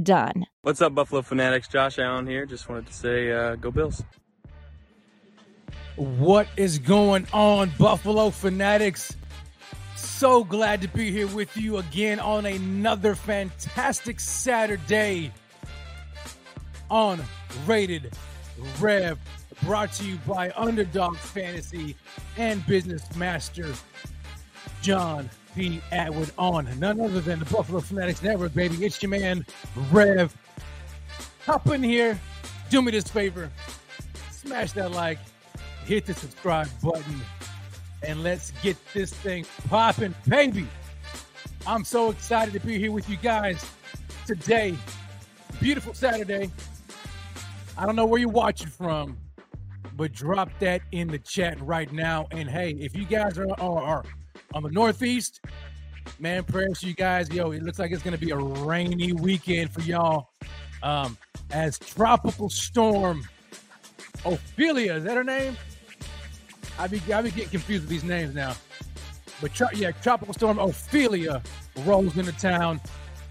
done. What's up, Buffalo Fanatics? Josh Allen here. Just wanted to say, uh, go Bills. What is going on, Buffalo Fanatics? So glad to be here with you again on another fantastic Saturday on Rated Rev, brought to you by Underdog Fantasy and Business Master John P. Atwood on none other than the Buffalo Fanatics Network, baby. It's your man, Rev. Hop in here, do me this favor, smash that like, hit the subscribe button, and let's get this thing popping, baby. I'm so excited to be here with you guys today. Beautiful Saturday. I don't know where you're watching from, but drop that in the chat right now. And hey, if you guys are, are, are on the Northeast, man, prayers to you guys. Yo, it looks like it's going to be a rainy weekend for y'all. Um, as tropical storm Ophelia, is that her name? I be I be getting confused with these names now. But tro- yeah, tropical storm Ophelia rolls into town.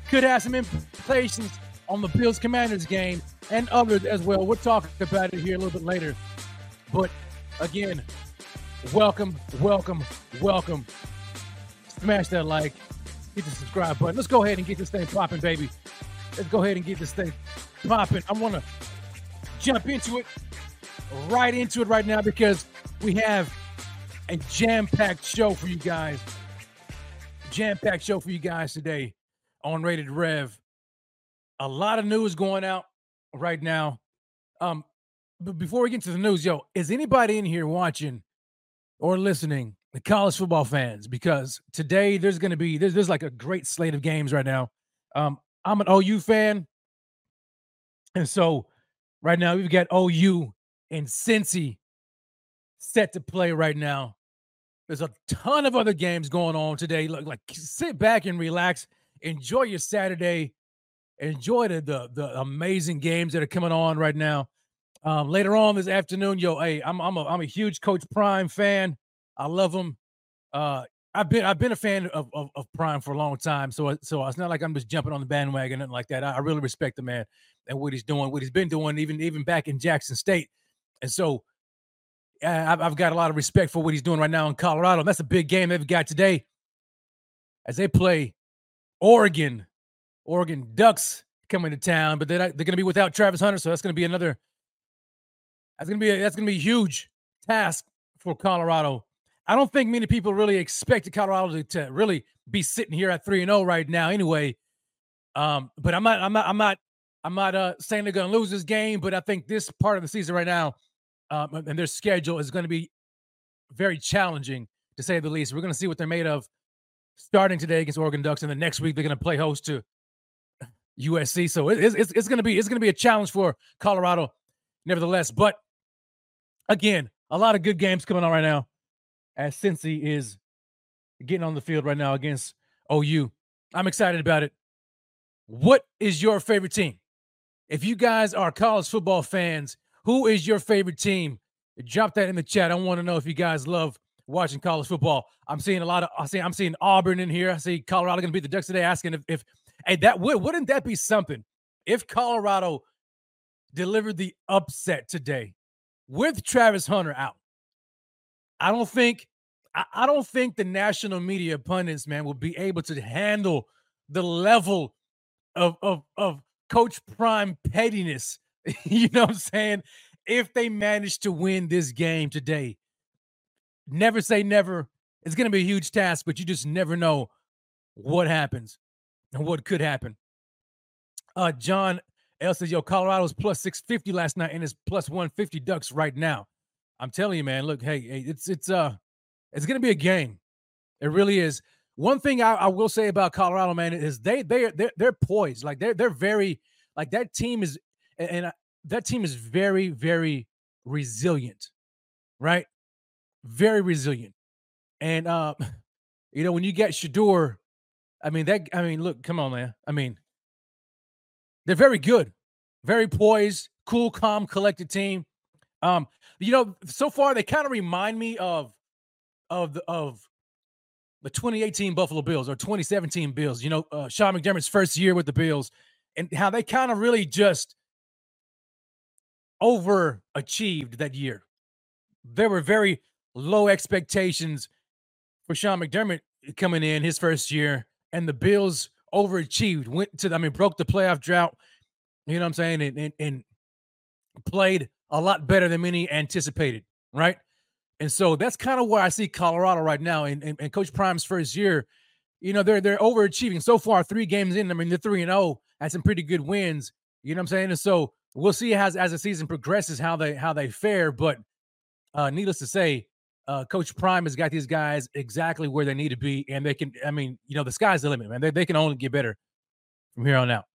Could have some implications on the Bills Commanders game and others as well. We'll talk about it here a little bit later. But again, welcome, welcome, welcome. Smash that like, hit the subscribe button. Let's go ahead and get this thing popping, baby. Let's go ahead and get this thing popping. I want to jump into it, right into it right now because we have a jam-packed show for you guys. Jam-packed show for you guys today on Rated Rev. A lot of news going out right now. Um, but before we get to the news, yo, is anybody in here watching or listening the college football fans? Because today there's going to be there's, there's like a great slate of games right now. Um, I'm an OU fan, and so right now we've got OU and Cincy set to play right now. There's a ton of other games going on today. Look, like sit back and relax, enjoy your Saturday, enjoy the the, the amazing games that are coming on right now. Um, later on this afternoon, yo, hey, I'm I'm a I'm a huge Coach Prime fan. I love him. Uh, I've been I've been a fan of, of, of Prime for a long time, so so it's not like I'm just jumping on the bandwagon and like that. I, I really respect the man and what he's doing, what he's been doing, even even back in Jackson State. And so I've, I've got a lot of respect for what he's doing right now in Colorado. That's a big game they've got today as they play Oregon. Oregon Ducks coming to town, but they're they're going to be without Travis Hunter, so that's going to be another. That's going to be a, that's going to be a huge task for Colorado. I don't think many people really expected Colorado to, really be sitting here at three and zero right now. Anyway, um, but I'm not I'm not I'm not I'm not uh, saying they're going to lose this game, but I think this part of the season right now um, and their schedule is going to be very challenging to say the least. We're going to see what they're made of starting today against Oregon Ducks, and the next week they're going to play host to USC. So it's it's, it's going to be it's going to be a challenge for Colorado, nevertheless. But again, a lot of good games coming on right now, as Cincy is getting on the field right now against OU. I'm excited about it. What is your favorite team? If you guys are college football fans, who is your favorite team? Drop that in the chat. I want to know if you guys love watching college football. I'm seeing a lot of I see I'm seeing Auburn in here. I see Colorado going to beat the Ducks today. Asking if, if hey that would wouldn't that be something if Colorado delivered the upset today with Travis Hunter out. I don't think I, don't think the national media pundits man will be able to handle the level of of of Coach Prime pettiness. you know what I'm saying? If they manage to win this game today, never say never. It's going to be a huge task, but you just never know what happens and what could happen. Uh, John L says, "Yo, Colorado's plus 650 last night and it's plus 150 Ducks right now." I'm telling you, man. Look, hey, it's it's uh, it's to be a game. It really is. One thing I, I, will say about Colorado, man, is they they they're, they're poised. Like they're they're very like that team is and I, that team is very very resilient, right? Very resilient. And um, you know when you get Shedeur, I mean that. I mean, look, come on, man. I mean, they're very good, very poised, cool, calm, collected team. Um, you know, so far they kind of remind me of of the of the 2018 Buffalo Bills or 2017 Bills, you know, uh, Sean McDermott's first year with the Bills, and how they kind of really just overachieved that year. There were very low expectations for Sean McDermott coming in his first year, and the Bills overachieved, went to, I mean, broke the playoff drought, you know what I'm saying, and, and, and played a lot better than many anticipated, right? And so that's kind of where I see Colorado right now. And, and, Coach Prime's first year, you know, they're they're overachieving so far. Three games in, I mean, they're three and zero, oh, had some pretty good wins. You know what I'm saying? And so we'll see as as the season progresses how they how they fare. But uh, needless to say, uh, Coach Prime has got these guys exactly where they need to be, and they can. I mean, you know, the sky's the limit, man. They they can only get better from here on out.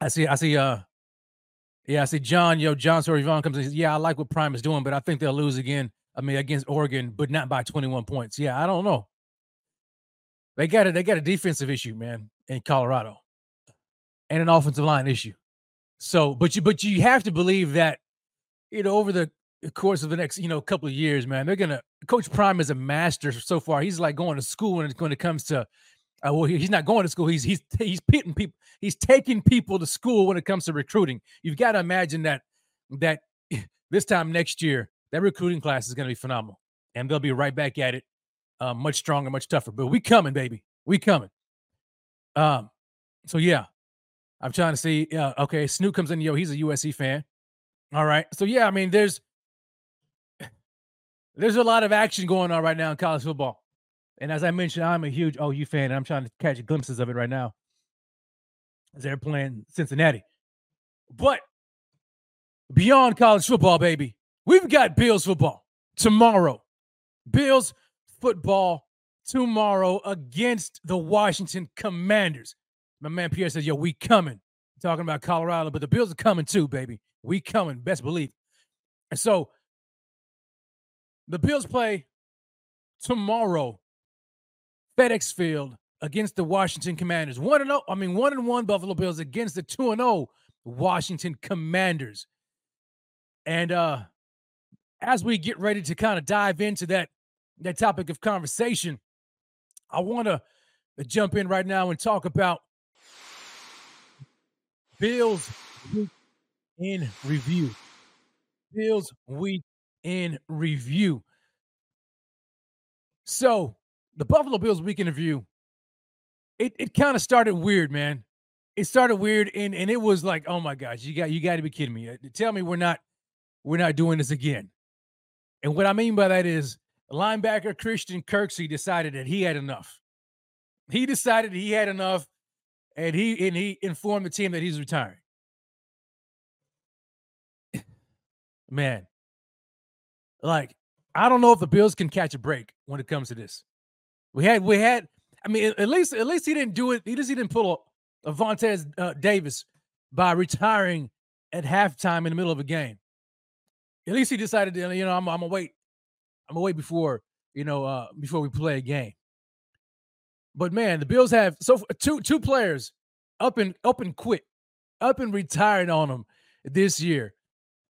I see. I see. Uh, yeah, I see John. Yo, John Sorivon comes and says, Yeah, I like what Prime is doing, but I think they'll lose again. I mean, against Oregon, but not by 21 points. Yeah, I don't know. They got it. They got a defensive issue, man, in Colorado, and an offensive line issue. So, but you, but you have to believe that, you know, over the course of the next, you know, couple of years, man, they're gonna. Coach Prime is a master so far. He's like going to school when it when it comes to uh, well, he's not going to school. He's he's he's pitting people. He's taking people to school when it comes to recruiting. You've got to imagine that that this time next year, that recruiting class is going to be phenomenal, and they'll be right back at it, uh, much stronger, much tougher. But we coming, baby, we coming. Um, so yeah, I'm trying to see. Uh, okay, Snoop comes in. Yo, he's a USC fan. All right, so yeah, I mean, there's there's a lot of action going on right now in college football. And as I mentioned, I'm a huge OU fan, and I'm trying to catch glimpses of it right now as they're playing Cincinnati. But beyond college football, baby, we've got Bills football tomorrow. Bills football tomorrow against the Washington Commanders. My man Pierre says, Yo, we coming. Talking about Colorado, but the Bills are coming too, baby. We coming, best believe. And so the Bills play tomorrow FedEx Field against the Washington Commanders. 1 and 0, I mean 1 and 1 Buffalo Bills against the 2 and 0 Washington Commanders. And uh as we get ready to kind of dive into that that topic of conversation, I want to jump in right now and talk about Bills week in review. Bills week in review. So, the Buffalo Bills week in review, it, it kind of started weird, man. It started weird and and it was like, oh my gosh, you got you got to be kidding me. Uh, tell me we're not we're not doing this again. And what I mean by that is linebacker Christian Kirksey decided that he had enough. He decided he had enough and he and he informed the team that he's retiring. Man, like I don't know if the Bills can catch a break when it comes to this. We had we had. I mean, at least at least he didn't do it. He just he didn't pull a, a Vontaze uh, Davis by retiring at halftime in the middle of a game. At least he decided to, you know, I'm, I'm gonna wait. I'm gonna wait before you know uh, before we play a game. But man, the Bills have so two two players up and up and quit, up and retired on them this year.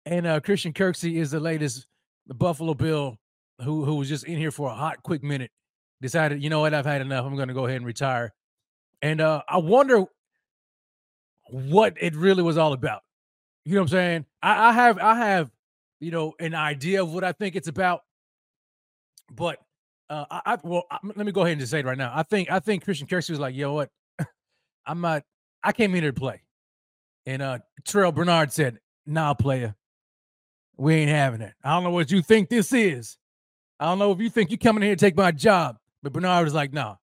And uh, Christian Kirksey is the latest the Buffalo Bill who who was just in here for a hot quick minute decided, you know what, I've had enough. I'm going to go ahead and retire. And uh, I wonder what it really was all about. You know what I'm saying? I, I have, I have, you know, an idea of what I think it's about. But uh, I, I well, I, let me go ahead and just say it right now. I think, I think Christian Kirksey was like, yo, what? I'm not, I came here to play. And uh Terrell Bernard said, nah, player, we ain't having it. I don't know what you think this is. I don't know if you think you're coming here to take my job. But Bernard was like, nah,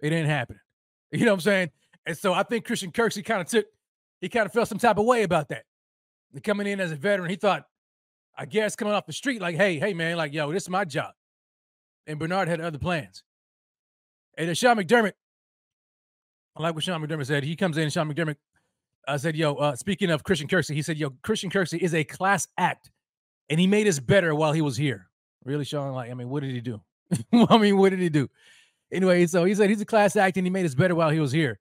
it ain't happening. You know what I'm saying? And so I think Christian Kirksey kind of took, he kind of felt some type of way about that. Coming in as a veteran, he thought, I guess coming off the street, like, hey, hey, man, like, yo, this is my job. And Bernard had other plans. And then Sean McDermott, I like what Sean McDermott said. He comes in, and Sean McDermott I said, yo, uh, speaking of Christian Kirksey, he said, yo, Christian Kirksey is a class act. And he made us better while he was here. Really, Sean? Like, I mean, what did he do? I mean, what did he do? Anyway, so he said he's a class act and he made us better while he was here.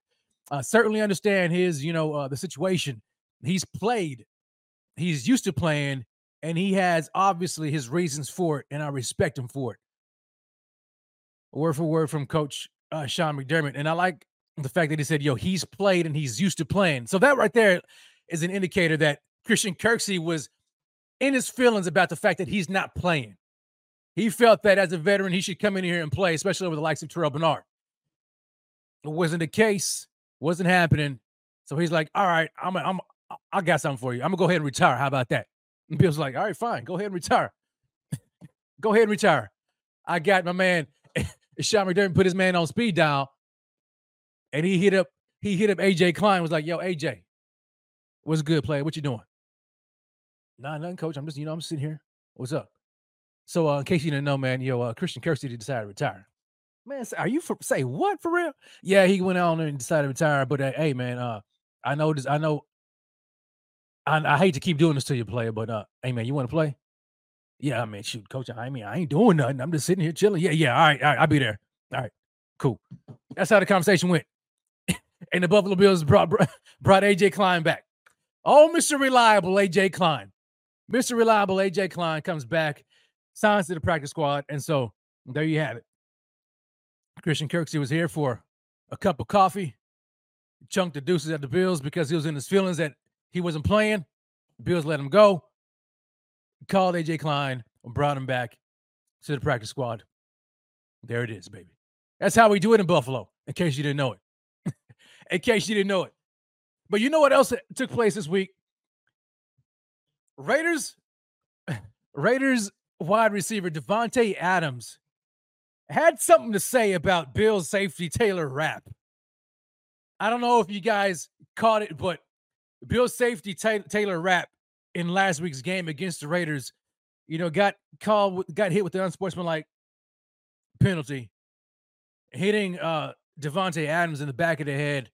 Uh, certainly understand his, you know, uh, the situation. He's played, he's used to playing, and he has obviously his reasons for it, and I respect him for it. Word for word from Coach uh, Sean McDermott, and I like the fact that he said, "Yo, he's played and he's used to playing." So that right there is an indicator that Christian Kirksey was in his feelings about the fact that he's not playing. He felt that as a veteran, he should come in here and play, especially over the likes of Terrell Bernard. It wasn't the case, wasn't happening. So he's like, all right, I'm, I'm, I got something for you. I'm gonna go ahead and retire. How about that? And Bill's like, all right, fine, go ahead and retire. go ahead and retire. I got my man. Sean McDermott put his man on speed dial, and he hit up, he hit up AJ Klein. Was like, yo, AJ, what's good, player? What you doing? Nah, nothing, coach. I'm just, you know, I'm sitting here. What's up? So, uh, in case you didn't know, man, yo, uh, Christian Kirksey decided to retire. Man, are you for say what for real? Yeah, he went on and decided to retire. But uh, hey, man, uh, I know this. I know. I, I hate to keep doing this to you, player, but uh, hey, man, you want to play? Yeah, I mean, shoot, coach. I mean, I ain't doing nothing. I'm just sitting here chilling. Yeah, yeah. All right, all right. I'll be there. All right, cool. That's how the conversation went. and the Buffalo Bills brought brought AJ Klein back. Oh, Mr. Reliable AJ Klein. Mr. Reliable AJ Klein comes back, signs to the practice squad, and so there you have it. Christian Kirksey was here for a cup of coffee, chunked the deuces at the Bills because he was in his feelings that he wasn't playing. Bills let him go. Called AJ Klein, and brought him back to the practice squad. There it is, baby. That's how we do it in Buffalo, in case you didn't know it. in case you didn't know it. But you know what else took place this week? Raiders, Raiders wide receiver Davante Adams had something to say about Bill's safety Taylor Rapp. I don't know if you guys caught it, but Bill's safety Taylor Rapp in last week's game against the Raiders, you know, got called, got hit with the unsportsmanlike penalty, hitting uh Davante Adams in the back of the head,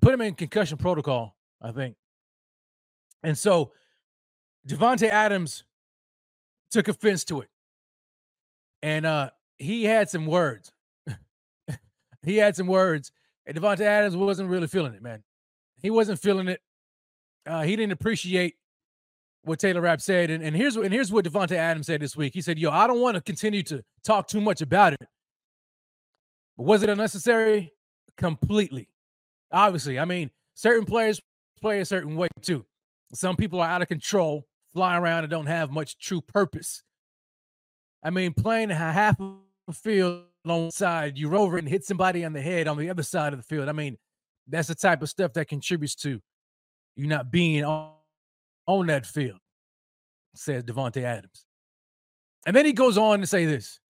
put him in concussion protocol, I think. And so Davante Adams took offense to it. And uh he had some words. he had some words, and Davante Adams wasn't really feeling it, man. He wasn't feeling it. Uh, he didn't appreciate what Taylor Rapp said, and, and here's what and here's what Davante Adams said this week. He said, "Yo, I don't want to continue to talk too much about it, but was it unnecessary? Completely. Obviously, I mean, certain players play a certain way too. Some people are out of control, fly around and don't have much true purpose. I mean, playing half of the field on one side, you roll over and hit somebody on the head on the other side of the field. I mean, that's the type of stuff that contributes to you not being on, on that field, says Davante Adams. And then he goes on to say this.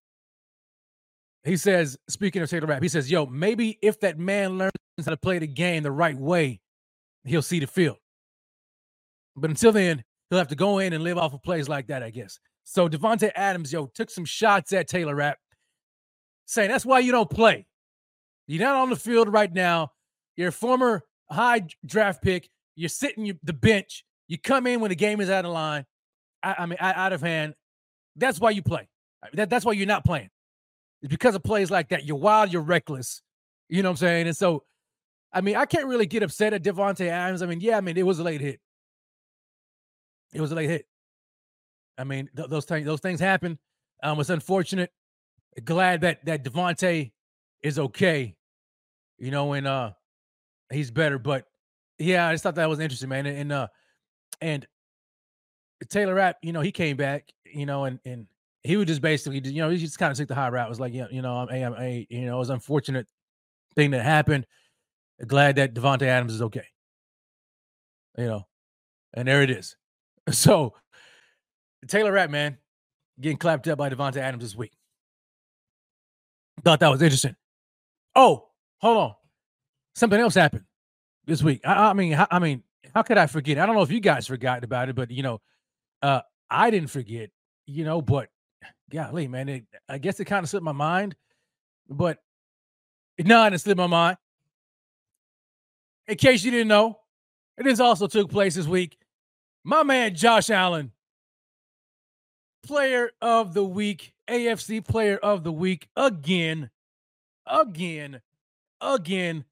He says, speaking of Taylor Rapp, he says, yo, maybe if that man learns how to play the game the right way, he'll see the field. But until then, he'll have to go in and live off of plays like that, I guess. So Davante Adams, yo, took some shots at Taylor Rapp saying that's why you don't play. You're not on the field right now. You're a former high draft pick. You're sitting the bench. You come in when the game is out of line. I, I mean, out of hand. That's why you play. That, that's why you're not playing. It's because of plays like that. You're wild. You're reckless. You know what I'm saying? And so, I mean, I can't really get upset at Davante Adams. I mean, yeah, I mean, it was a late hit. It was a late hit. I mean, th- those things those things happen. Um, it's unfortunate glad that that Davante is okay, you know, and uh he's better. But yeah, I just thought that was interesting, man. And, and uh and Taylor Rapp, you know, he came back, you know, and and he would just basically, you know, he just kind of took the high route. It was like, yeah, you know, I'm I'm you know, it was unfortunate thing that happened. glad that Davante Adams is okay. You know, and there it is. So Taylor Rapp, man, getting clapped up by Davante Adams this week. Thought that was interesting. Oh, hold on. Something else happened this week. I, I mean, I, I mean, how could I forget? I don't know if you guys forgot about it, but you know, uh, I didn't forget. You know, but golly, man, it, I guess it kind of slipped my mind, but no, it slipped my mind. In case you didn't know, it has also took place this week. My man Josh Allen, player of the week, AFC player of the week again, again, again,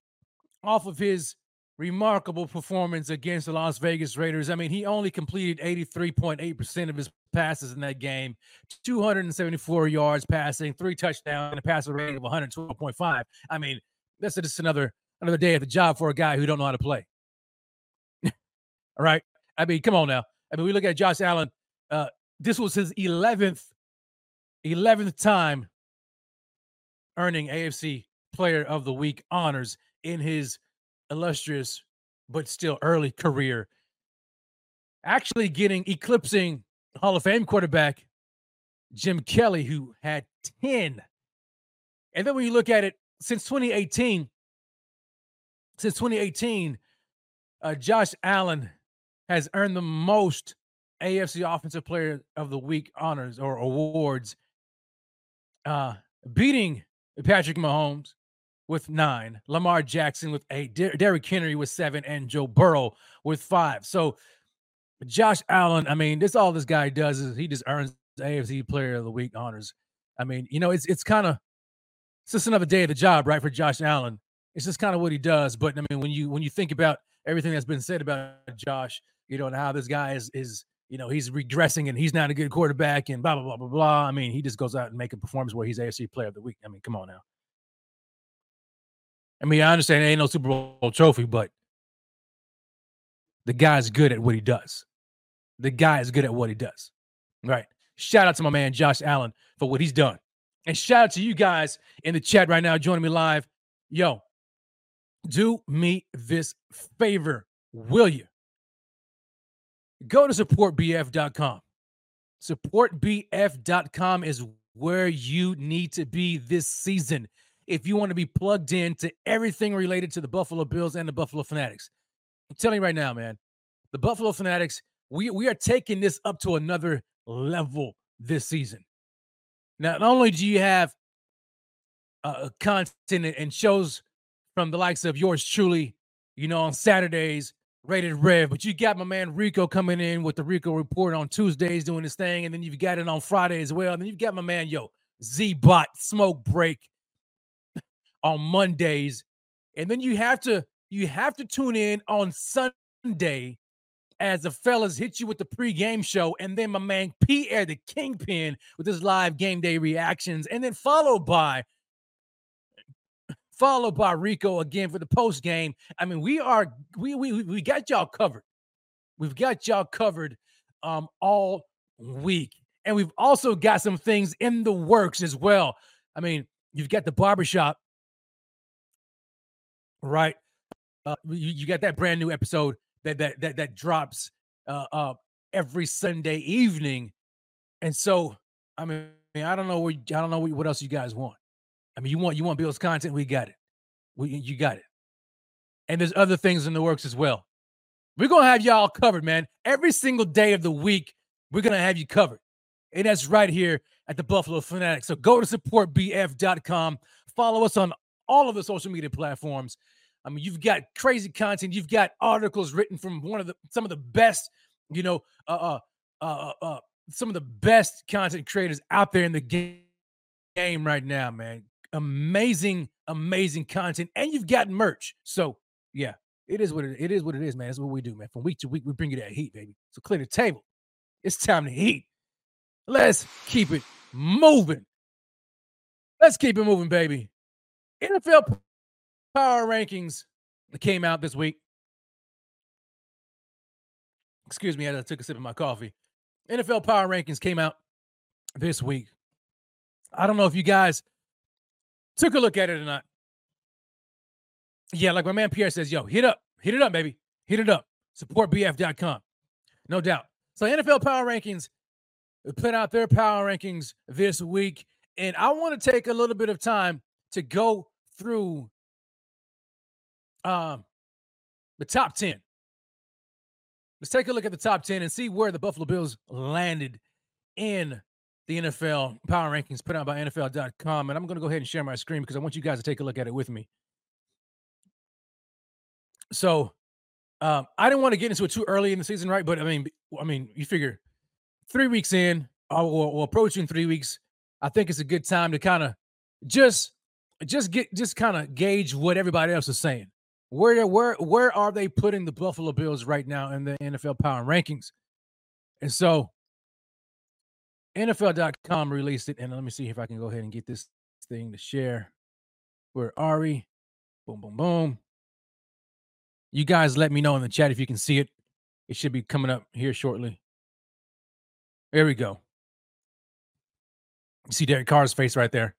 off of his remarkable performance against the Las Vegas Raiders. I mean, he only completed 83.8% of his passes in that game, 274 yards passing, three touchdowns, and a passer rating of 112.5. I mean, that's just another another day at the job for a guy who don't know how to play. All right. I mean, come on now. I mean, we look at Josh Allen. Uh, this was his 11th 11th time earning AFC Player of the Week honors in his illustrious but still early career. Actually, getting eclipsing Hall of Fame quarterback Jim Kelly, who had 10. And then when you look at it, since 2018, since 2018, uh, Josh Allen has earned the most AFC Offensive Player of the Week honors or awards, uh, beating Patrick Mahomes with nine, Lamar Jackson with eight, Der- Derrick Henry with seven, and Joe Burrow with five. So Josh Allen, I mean, this all this guy does is he just earns AFC Player of the Week honors. I mean, you know, it's it's kind of it's just another day of the job, right, for Josh Allen. It's just kind of what he does. But I mean, when you when you think about everything that's been said about Josh, you know, and how this guy is is you know he's regressing and he's not a good quarterback and blah blah blah blah blah. I mean, he just goes out and make a performance where he's AFC Player of the Week. I mean, come on now. I mean, I understand it ain't no Super Bowl trophy, but the guy's good at what he does. The guy is good at what he does. Right. Shout out to my man Josh Allen for what he's done. And shout out to you guys in the chat right now joining me live. Yo, do me this favor, will you? Go to supportbf.com. Supportbf.com is where you need to be this season if you want to be plugged in to everything related to the Buffalo Bills and the Buffalo Fanatics. I'm telling you right now, man, the Buffalo Fanatics, we, we are taking this up to another level this season. Not only do you have uh, content and shows from the likes of yours truly, you know, on Saturdays, Rated Rev. but you got my man Rico coming in with the Rico report on Tuesdays doing his thing, and then you've got it on Friday as well. And then you've got my man, yo, Z Bot Smoke Break on Mondays. And then you have to you have to tune in on Sunday as the fellas hit you with the pre-game show, and then my man Pierre the Kingpin with his live game day reactions, and then followed by followed by Rico again for the post game. I mean, we are we we we got y'all covered. We've got y'all covered um all week. And we've also got some things in the works as well. I mean, you've got the barbershop, right? Uh, you, you got that brand new episode that that that that drops uh, uh every Sunday evening, and so I mean I don't know what I don't know what, what else you guys want. I mean you want you want Bill's content, we got it. We you got it, and there's other things in the works as well. We're gonna have y'all covered, man. Every single day of the week, we're gonna have you covered, and that's right here at the Buffalo Fanatics. So go to supportbf.com. Follow us on all of the social media platforms. I mean, you've got crazy content. You've got articles written from one of the some of the best, you know, uh, uh, uh, uh some of the best content creators out there in the game, game right now, man. Amazing, amazing content, and you've got merch. So yeah, it is what it, it is. What it is, man. That's what we do, man. From week to week, we bring you that heat, baby. So clear the table. It's time to heat. Let's keep it moving. Let's keep it moving, baby. NFL power rankings came out this week. Excuse me, as I took a sip of my coffee. NFL power rankings came out this week. I don't know if you guys took a look at it or not. yeah, like my man Pierre says, yo, hit up, hit it up, baby. Hit it up. Supportbf.com. No doubt. So NFL Power Rankings put out their power rankings this week. And I want to take a little bit of time to go through um, the top 10. Let's take a look at the top 10 and see where the Buffalo Bills landed in the NFL power rankings put out by NFL.com. And I'm going to go ahead and share my screen because I want you guys to take a look at it with me. So um, I didn't want to get into it too early in the season, right? But I mean, I mean, you figure three weeks in, or, or approaching three weeks, I think it's a good time to kind of just just get just kind of gauge what everybody else is saying. Where where where are they putting the Buffalo Bills right now in the NFL power rankings? And so NFL.com released it, and let me see if I can go ahead and get this thing to share. Where Ari? Boom, boom, boom. You guys let me know in the chat if you can see it. It should be coming up here shortly. There we go. You see Derek Carr's face right there.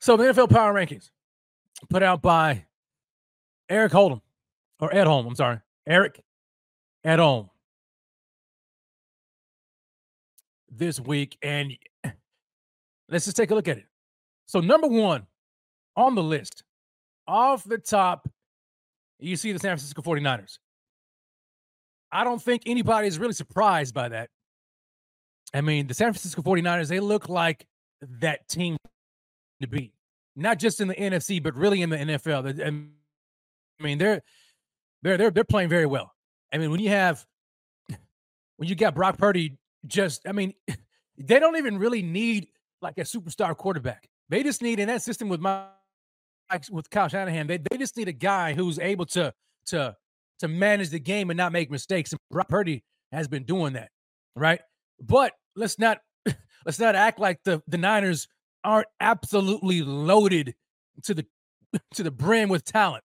So the NFL Power Rankings put out by Eric Hold'em or Ed Holm. I'm sorry, Eric Ed Edholm this week, and let's just take a look at it. So number one on the list off the top, you see the San Francisco 49ers. I don't think anybody is really surprised by that. I mean, the San Francisco 49ers, they look like that team to beat, not just in the NFC, but really in the NFL. I mean, they're they're they're they're playing very well. I mean, when you have when you got Brock Purdy, just I mean, they don't even really need like a superstar quarterback. They just need in that system with my with Kyle Shanahan, they, they just need a guy who's able to to to manage the game and not make mistakes. And Brock Purdy has been doing that, right? But let's not let's not act like the the Niners aren't absolutely loaded to the to the brim with talent,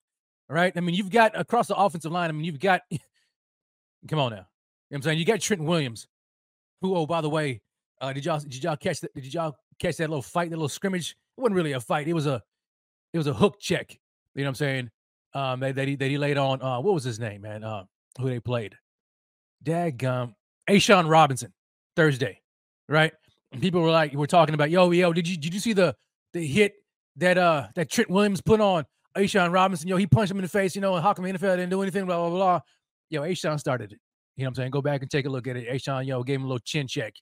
right? I mean, you've got across the offensive line. I mean, you've got come on now. You know what I'm saying you got Trent Williams, who oh by the way, uh, did y'all did y'all catch that? Did y'all catch that little fight, that little scrimmage? It wasn't really a fight. It was a it was a hook check. You know what I'm saying? Um, that, that he that he laid on. Uh, what was his name, man? Uh, who they played? Daggum, A'Shawn Robinson Thursday, right? And people were like, we're talking about, yo, yo, did you did you see the the hit that uh that Trent Williams put on A'Shawn Robinson? Yo, he punched him in the face. You know, and how come the NFL didn't do anything? Blah blah blah. Yo, A'Shawn started it. You know what I'm saying? Go back and take a look at it. A'Shawn, yo, gave him a little chin check,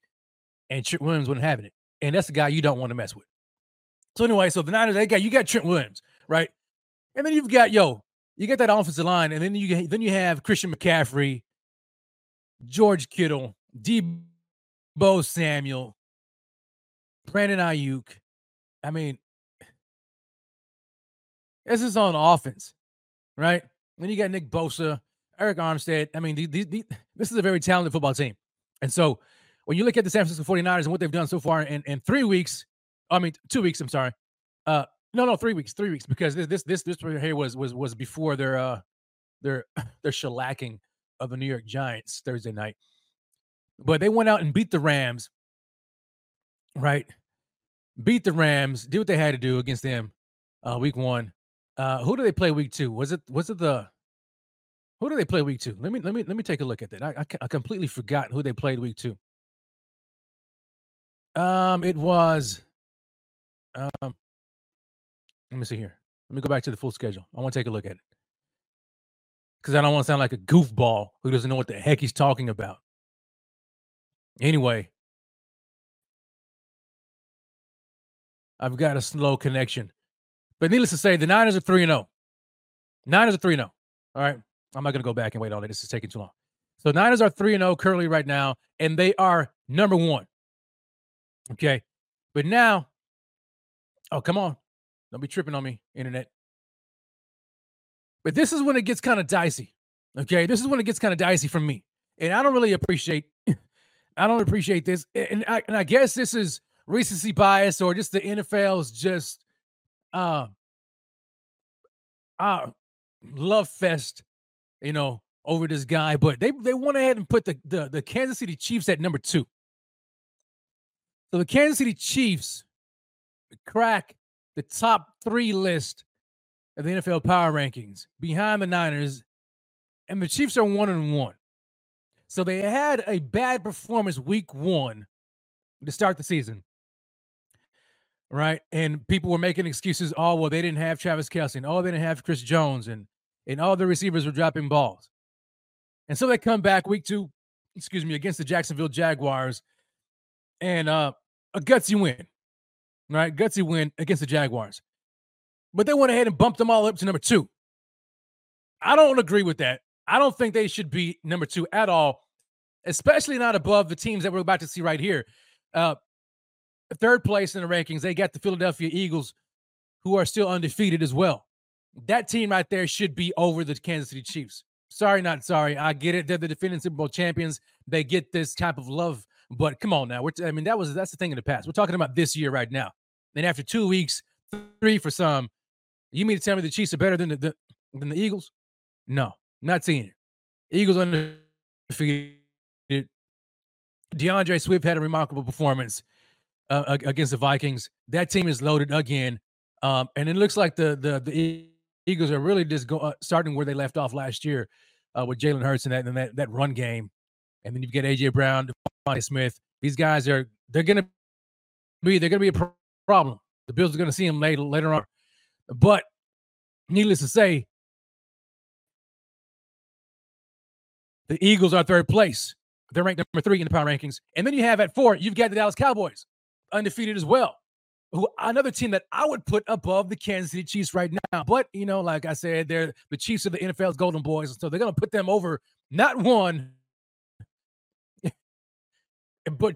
and Trent Williams wasn't having it. And that's the guy you don't want to mess with. So anyway, so the Niners, they got you got Trent Williams, right? And then you've got yo, you got that offensive line, and then you then you have Christian McCaffrey, George Kittle, Deebo Samuel, Brandon Aiyuk. I mean, this is on offense, right? Then you got Nick Bosa, Arik Armstead. I mean, the, the, the, this is a very talented football team. And so when you look at the San Francisco 49ers and what they've done so far in, in three weeks, I mean, two weeks. I'm sorry. Uh, no, no, three weeks, three weeks, because this this this this here was was was before their uh their their shellacking of the New York Giants Thursday night. But they went out and beat the Rams, right? Beat the Rams, did what they had to do against them, uh, week one. Uh, who do they play week two? Was it was it the who do they play week two? Let me let me let me take a look at that. I, I, I completely forgot who they played week two. Um, it was um, let me see here. Let me go back to the full schedule. I want to take a look at it because I don't want to sound like a goofball who doesn't know what the heck he's talking about. Anyway, I've got a slow connection. But needless to say, the Niners are 3 and 0. Niners are 3 0. All right. I'm not going to go back and wait on it. This is taking too long. So Niners are 3 and 0 currently right now, and they are number one. Okay. But now Oh, come on. Don't be tripping on me, internet. But this is when it gets kind of dicey. Okay. This is when it gets kind of dicey for me. And I don't really appreciate I don't appreciate this. And I, and I guess this is recency bias or just the NFL's just uh uh love fest, you know, over this guy. But they they went ahead and put the, the, the Kansas City Chiefs at number two. So the Kansas City Chiefs crack the top three list of the NFL power rankings behind the Niners, and the Chiefs are one and one. So they had a bad performance week one to start the season. Right. And people were making excuses. Oh, well, they didn't have Travis Kelce, and oh, they didn't have Chris Jones, and and all the receivers were dropping balls. And so they come back week two, excuse me, against the Jacksonville Jaguars, and uh a gutsy win. Right? Gutsy win against the Jaguars. But they went ahead and bumped them all up to number two. I don't agree with that. I don't think they should be number two at all, especially not above the teams that we're about to see right here. Uh, third place in the rankings, they got the Philadelphia Eagles, who are still undefeated as well. That team right there should be over the Kansas City Chiefs. Sorry, not sorry. I get it. They're the defending Super Bowl champions. They get this type of love, but come on now. T- I mean, that was that's the thing in the past. We're talking about this year right now. Then after two weeks, three for some, you mean to tell me the Chiefs are better than the, the than the Eagles? No, not seeing it. Eagles undefeated. D'Andre Swift had a remarkable performance uh, against the Vikings. That team is loaded again, um, and it looks like the the the Eagles are really just go, uh, starting where they left off last year uh, with Jalen Hurts and that and that that run game, and then you've got AJ Brown, DeVonta Smith. These guys are they're gonna be they're gonna be a pro- problem. The Bills are gonna see them later later on, but needless to say, the Eagles are third place. They're ranked number three in the power rankings, and then you have at four you've got the Dallas Cowboys, undefeated as well who another team that I would put above the Kansas City Chiefs right now. But you know, like I said, they're the Chiefs of the NFL's Golden Boys, And so they're gonna put them over not one, but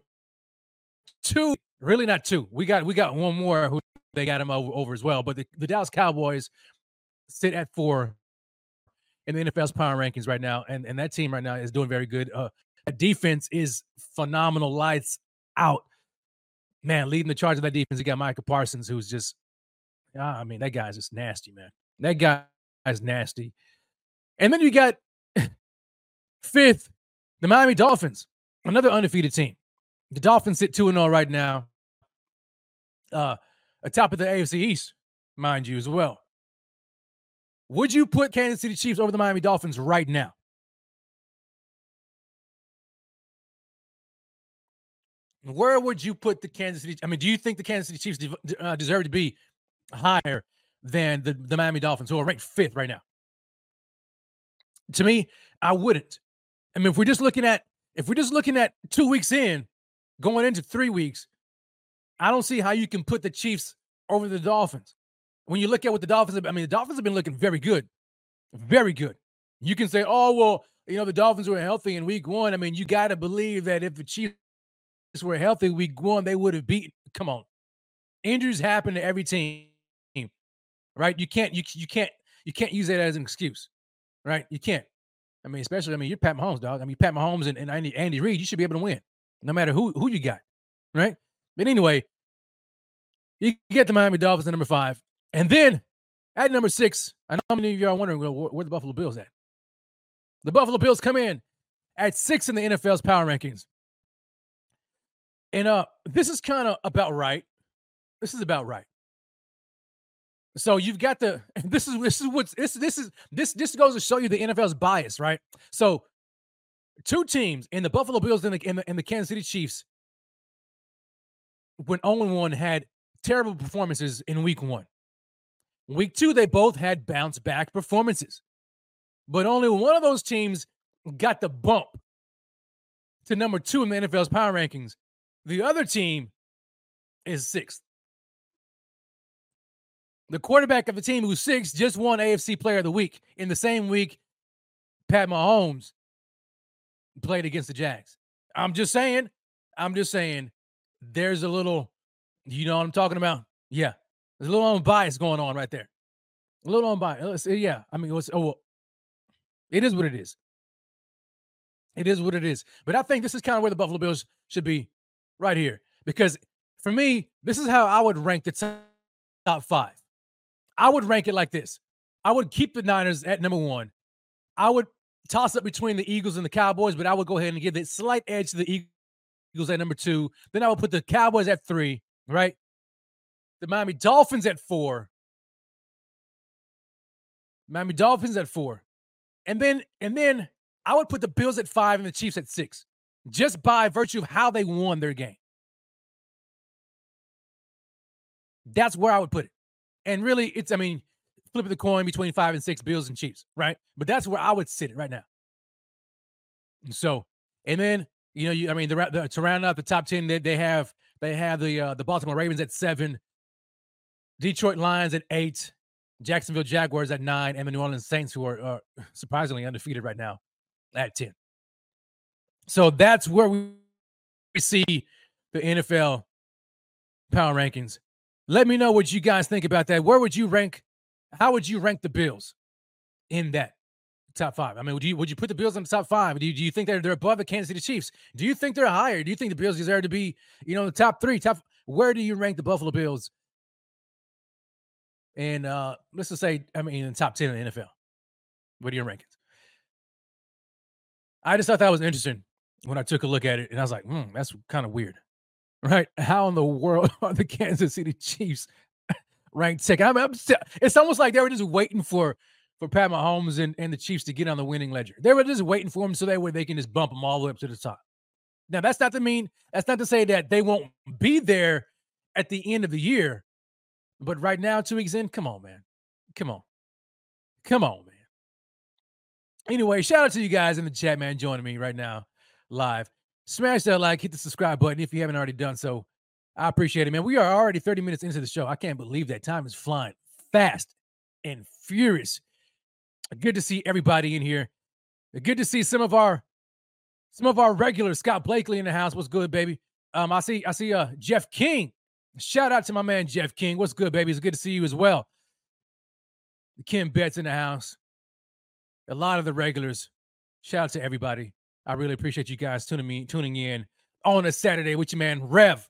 two. Really, not two. We got we got one more who they got him over, over as well. But the, the Dallas Cowboys sit at four in the NFL's power rankings right now, and and that team right now is doing very good. Uh, defense is phenomenal, lights out man, leading the charge of that defense, you got Micah Parsons, who's just, I mean, that guy's just nasty, man. That guy is nasty. And then you got fifth, the Miami Dolphins, another undefeated team. The Dolphins sit 2 0 right now, uh, atop of the AFC East, mind you, as well. Would you put Kansas City Chiefs over the Miami Dolphins right now? Where would you put the Kansas City? I mean, do you think the Kansas City Chiefs de- uh, deserve to be higher than the, the Miami Dolphins, who are ranked fifth right now? To me, I wouldn't. I mean, if we're just looking at if we're just looking at two weeks in, going into three weeks, I don't see how you can put the Chiefs over the Dolphins. When you look at what the Dolphins, have, I mean, the Dolphins have been looking very good, very good. You can say, oh well, you know, the Dolphins were healthy in Week One. I mean, you got to believe that if the Chiefs were healthy week one, they would have beaten. Come on, injuries happen to every team, right? You can't you you can't you can't use that as an excuse, right? You can't. I mean, especially I mean, you're Pat Mahomes, dog. I mean, Pat Mahomes and, and Andy, Andy Reid, you should be able to win, no matter who who you got, right? But anyway, you get the Miami Dolphins at number five, and then at number six, I know how many of you are wondering well, where, where the Buffalo Bills at. The Buffalo Bills come in at six in the NFL's power rankings. And uh, this is kind of about right. This is about right. So you've got the this is this is what's this this is this this goes to show you the NFL's bias, right? So two teams in the Buffalo Bills and the and the, and the Kansas City Chiefs when 0 1 had terrible performances in week one. Week two, they both had bounce back performances. But only one of those teams got the bump to number two in the NFL's power rankings. The other team is sixth. The quarterback of the team who's sixth just won AFC Player of the Week. In the same week, Pat Mahomes played against the Jags. I'm just saying, I'm just saying, there's a little, you know what I'm talking about? Yeah, there's a little unbiased going on right there. A little unbiased. Yeah, I mean, oh, it is what it is. It is what it is. But I think this is kind of where the Buffalo Bills should be right here because for me, this is how I would rank the top five. I would rank it like this I would keep the Niners at number one. I would toss up between the Eagles and the Cowboys, but I would go ahead and give the slight edge to the Eagles at number two. Then I would put the Cowboys at three, right? the Miami Dolphins at four. Miami Dolphins at four. And then and then I would put the Bills at five and the Chiefs at six, just by virtue of how they won their game. That's where I would put it. And really, it's, I mean, flipping the coin between five and six Bills and Chiefs, right? But that's where I would sit it right now. So, and then, you know, you, I mean, the, the, to round out the top 10, they, they have, they have the, uh, the Baltimore Ravens at seven, Detroit Lions at eight, Jacksonville Jaguars at nine, and the New Orleans Saints, who are uh, surprisingly undefeated right now, at 10. So that's where we see the NFL power rankings. Let me know what you guys think about that. Where would you rank? How would you rank the Bills in that top five? I mean, would you would you put the Bills in the top five? Do you, do you think they're they're above the Kansas City Chiefs? Do you think they're higher? Do you think the Bills deserve to be you know the top three? Top where do you rank the Buffalo Bills? And uh let's just say, I mean, in the top ten in the NFL. What are your rankings? I just thought that was interesting when I took a look at it, and I was like, hmm, that's kind of weird right? How in the world are the Kansas City Chiefs ranked second? I'm still, it's almost like they were just waiting for for Pat Mahomes and, and the Chiefs to get on the winning ledger. They were just waiting for them so that way they can just bump them all the way up to the top. Now, that's not to mean that's not to say that they won't be there at the end of the year. But right now, two weeks in, come on, man. Come on. Come on, man. Anyway, shout out to you guys in the chat, man, joining me right now live smash that like, hit the subscribe button if you haven't already done so. I appreciate it, man. We are already 30 minutes into the show. I can't believe that time is flying fast and furious. Good to see everybody in here. Good to see some of our some of our regulars. Scott Blakely in the house. What's good, baby? Um, I see I see uh Jeff King. Shout out to my man Jeff King. What's good, baby? It's good to see you as well. Kim Betts in the house. A lot of the regulars. Shout out to everybody. I really appreciate you guys tuning me tuning in on a Saturday with your man Rev.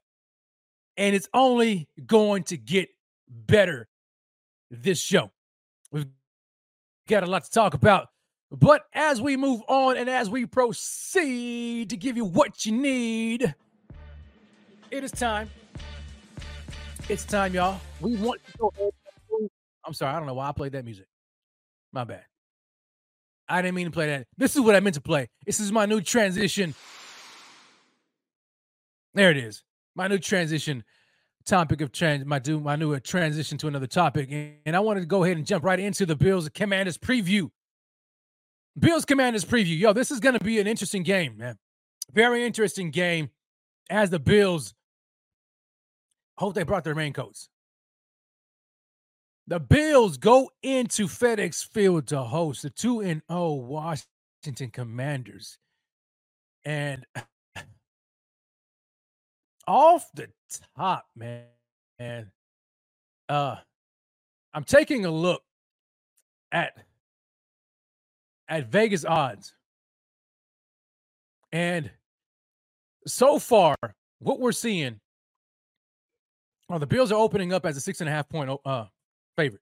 And it's only going to get better this show. We've got a lot to talk about. But as we move on and as we proceed to give you what you need, it is time. It's time, y'all. We want to go. I'm sorry, I don't know why I played that music. My bad. I didn't mean to play that. This is what I meant to play. This is my new transition. There it is. My new transition topic of trans my do my new uh, transition to another topic. And I wanted to go ahead and jump right into the Bills Commanders preview. Bills Commanders preview. Yo, this is gonna be an interesting game, man. Very interesting game as the Bills hope they brought their raincoats. The Bills go into FedEx Field to host the 2 and 0 Washington Commanders. And off the top, man, and uh I'm taking a look at at Vegas odds. And so far, what we're seeing are the Bills are opening up as a six and a half point uh favorite.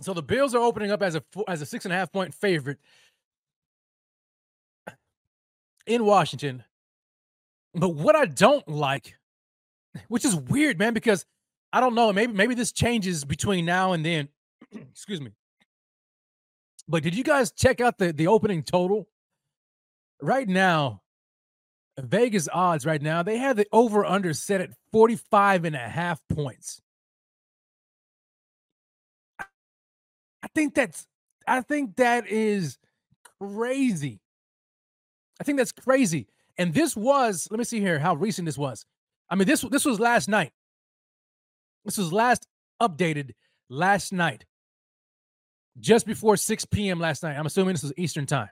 So the Bills are opening up as a as a six and a half point favorite in Washington. But what I don't like, which is weird, man, because I don't know, maybe maybe this changes between now and then. Excuse me. But did you guys check out the the opening total? Right now, Vegas odds right now, they have the over under set at 45 and a half points. I think that's I think that is crazy. I think that's crazy. And this was, let me see here how recent this was. I mean, this this was last night. This was last updated last night. Just before 6 p.m. last night. I'm assuming this was Eastern time.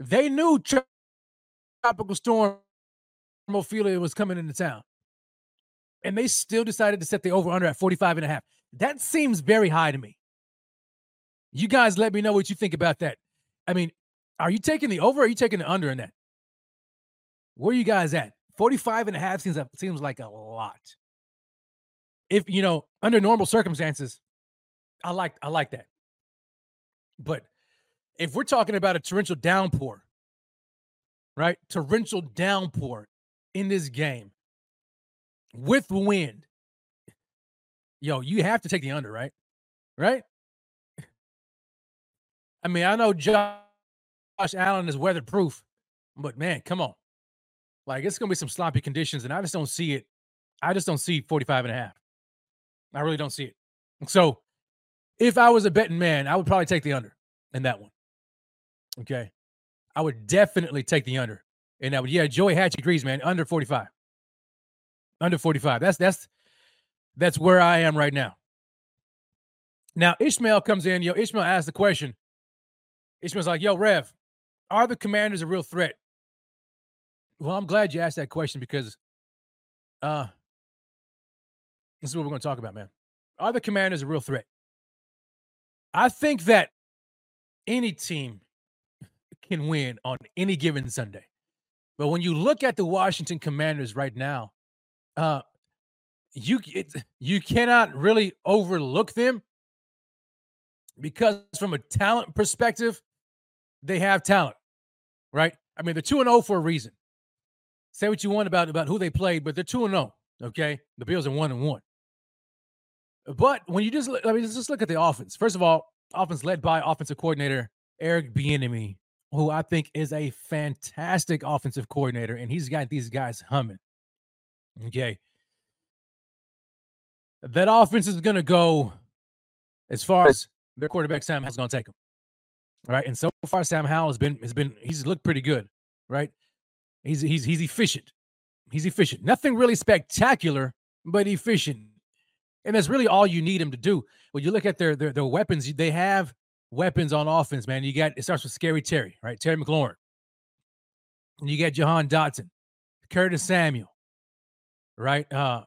They knew tropical storm Ophelia was coming into town. And they still decided to set the over under at 45 and a half. That seems very high to me. You guys let me know what you think about that. I mean, are you taking the over or are you taking the under in that? Where are you guys at? 45 and a half seems, seems like a lot. If, you know, under normal circumstances, I like I like that. But if we're talking about a torrential downpour right? Torrential downpour in this game. with wind, yo, you have to take the under, right? Right? I mean, I know Josh Allen is weatherproof, but man, come on. Like it's gonna be some sloppy conditions, and I just don't see it. I just don't see 45 and a half. I really don't see it. So if I was a betting man, I would probably take the under in that one. Okay. I would definitely take the under And that would, Yeah, Joey Hatch agrees, man. Under 45. Under 45. That's that's that's where I am right now. Now Ishmael comes in. Yo, Ishmael asks the question. Ishmael's like, yo, Rev, are the commanders a real threat? Well, I'm glad you asked that question because uh this is what we're to talk about, man. Are the commanders a real threat? I think that any team can win on any given Sunday. But when you look at the Washington Commanders right now, uh, you it, you cannot really overlook them because from a talent perspective, they have talent, right? I mean, they're two and zero oh for a reason. Say what you want about about who they played, but they're two and zero. Oh, okay, the Bills are one and one. But when you just I mean, just look at the offense. First of all, offense led by offensive coordinator Eric Bieniemy, who I think is a fantastic offensive coordinator, and he's got these guys humming. Okay. That offense is going to go as far as their quarterback Sam has going to take them. Right. And so far, Sam Howell has been, has been, he's looked pretty good. Right. He's, he's, he's efficient. He's efficient. Nothing really spectacular, but efficient. And that's really all you need him to do. When you look at their, their, their weapons, they have weapons on offense, man. You got it starts with Scary Terry, right? Terry McLaurin. And you got Jahan Dotson, Curtis Samuel, right? Uh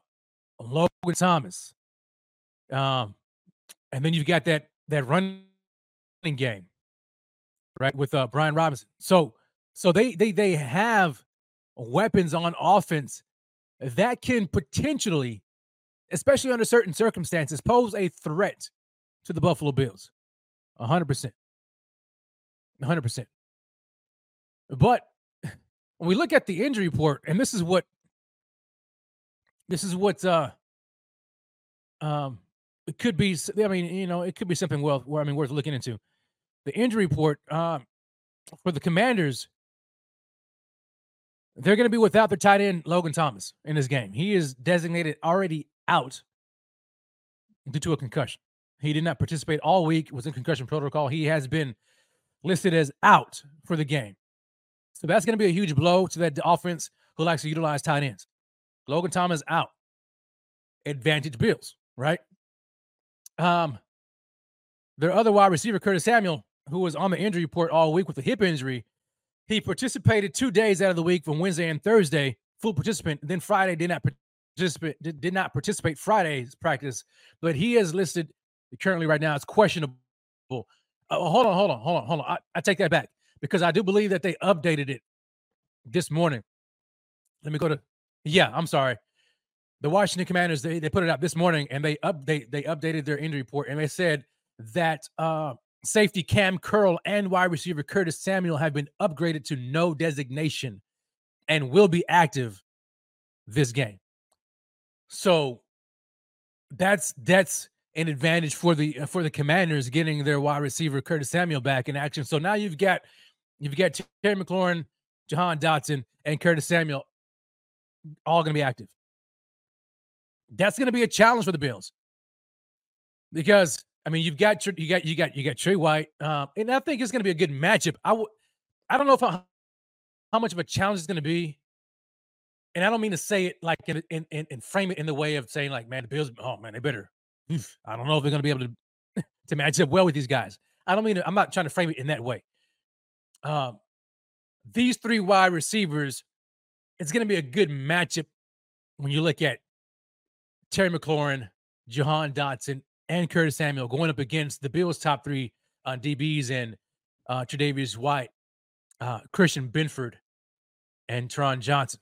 Logan Thomas. Um, and then you've got that that running game, right, with uh Brian Robinson. So so they they they have weapons on offense that can potentially, especially under certain circumstances, pose a threat to the Buffalo Bills hundred percent. hundred percent. But when we look at the injury report, and this is what this is what uh um it could be I mean, you know, it could be something well I mean worth looking into. The injury report um for the commanders, they're gonna be without their tight end Logan Thomas in this game. He is designated already out due to a concussion. He did not participate all week, was in concussion protocol. He has been listed as out for the game. So that's going to be a huge blow to that offense who likes to utilize tight ends. Logan Thomas out. Advantage Bills, right? Um, their other wide receiver, Curtis Samuel, who was on the injury report all week with a hip injury, he participated two days out of the week from Wednesday and Thursday, full participant. Then Friday did not participate, did, not participate Friday's practice, but he is listed currently right now it's questionable. Uh, hold on, hold on, hold on, hold on. I, I take that back because I do believe that they updated it this morning. Let me go to yeah, I'm sorry. The Washington Commanders they, they put it out this morning and they update they updated their injury report and they said that uh, safety Cam Curl and wide receiver Curtis Samuel have been upgraded to no designation and will be active this game. So that's that's an advantage for the uh, for the Commanders getting their wide receiver Curtis Samuel back in action. So now you've got you've got Terry McLaurin, Jahan Dotson, and Curtis Samuel all going to be active. That's going to be a challenge for the Bills because I mean you've got you got you got you got Trey White, um, and I think it's going to be a good matchup. I would I don't know if I, how much of a challenge it's going to be. And I don't mean to say it like in, in, in, frame it in the way of saying like, man, the Bills, oh man, they better I don't know if they're going to be able to to match up well with these guys. I don't mean to, I'm not trying to frame it in that way. Um, these three wide receivers, it's going to be a good matchup when you look at Terry McLaurin, Jahan Dotson, and Curtis Samuel going up against the Bills' top three uh, DBs and uh, Tre'Davious White, uh, Christian Benford, and Taron Johnson.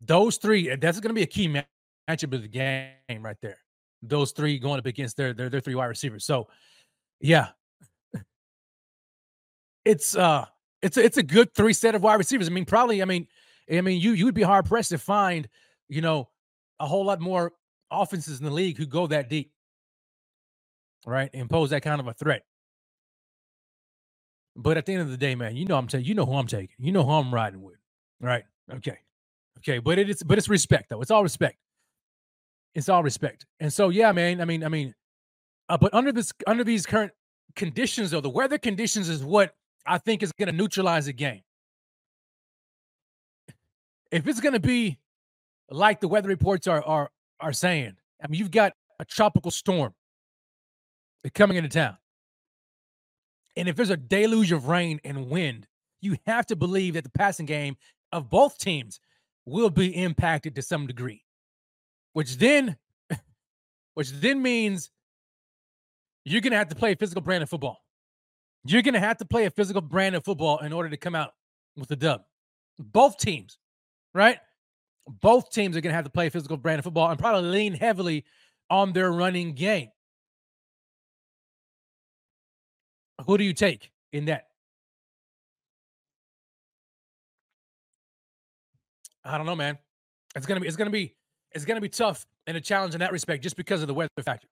Those three, that's going to be a key matchup of the game right there those three going up against their their, their three wide receivers. So yeah. It's uh it's a, it's a good three set of wide receivers. I mean, probably, I mean, I mean, you you would be hard pressed to find, you know, a whole lot more offenses in the league who go that deep, right? And pose that kind of a threat. But at the end of the day, man, you know I'm taking. You know who I'm taking. You know who I'm riding with, right? Okay, okay. But it is, but it's respect though. It's all respect. It's all respect. And so, yeah, man. I mean, I mean, uh, but under this, under these current conditions, though, the weather conditions is what I think is going to neutralize the game. If it's going to be like the weather reports are are are saying, I mean, you've got a tropical storm coming into town. And if there's a deluge of rain and wind, you have to believe that the passing game of both teams will be impacted to some degree. Which then which then means you're to have to play a physical brand of football. You're to have to play a physical brand of football in order to come out with a dub. Both teams, right? Both teams are to have to play a physical brand of football and probably lean heavily on their running game. Who do you take in that? I don't know, man. It's gonna be it's gonna be it's gonna be tough and a challenge in that respect, just because of the weather factor.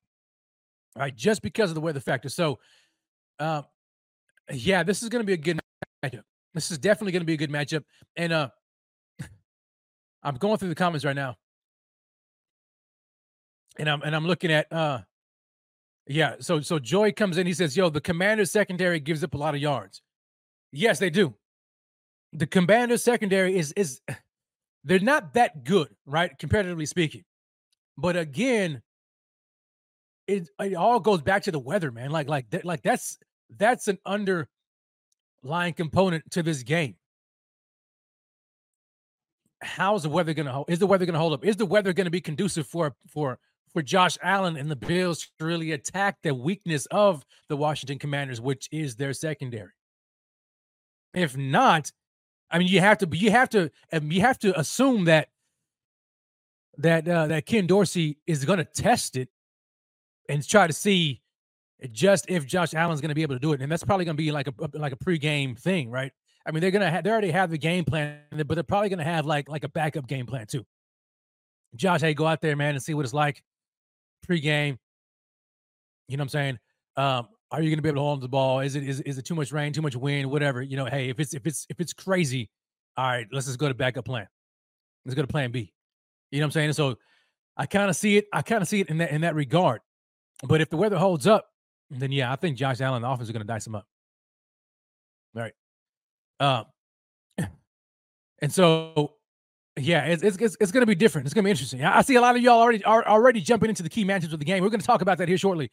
Right, just because of the weather factor. So, uh, yeah, this is gonna be a good matchup. This is definitely gonna be a good matchup. And uh, I'm going through the comments right now, and I'm and I'm looking at uh, yeah. So so Joy comes in. He says, "Yo, the Commanders secondary gives up a lot of yards." Yes, they do. The Commanders secondary is is they're not that good, right? Comparatively speaking. But again, it it all goes back to the weather, man. Like like that, like that's that's an underlying component to this game how's the weather going to hold? Is the weather going to hold up? Is the weather going to be conducive for for for Josh Allen and the Bills to really attack the weakness of the Washington Commanders, which is their secondary? If not, I mean, you have to you have to um, you have to assume that that uh, that Ken Dorsey is going to test it and try to see just if Josh Allen's going to be able to do it, and that's probably going to be like a like a pregame thing, right? I mean, they're gonna have they already have the game plan, but they're probably gonna have like like a backup game plan too. Josh, hey, go out there, man, and see what it's like pre-game. You know what I'm saying? Um, are you gonna be able to hold on to the ball? Is it is, is it too much rain, too much wind, whatever? You know, hey, if it's if it's if it's crazy, all right, let's just go to backup plan. Let's go to plan B. You know what I'm saying? so I kind of see it, I kind of see it in that in that regard. But if the weather holds up, then yeah, I think Josh Allen, the offense is gonna dice him up. All right. Um, and so, yeah, it's it's it's, going to be different. It's going to be interesting. I, I, see a lot of y'all already are already jumping into the key matches of the game. We're going to talk about that here shortly.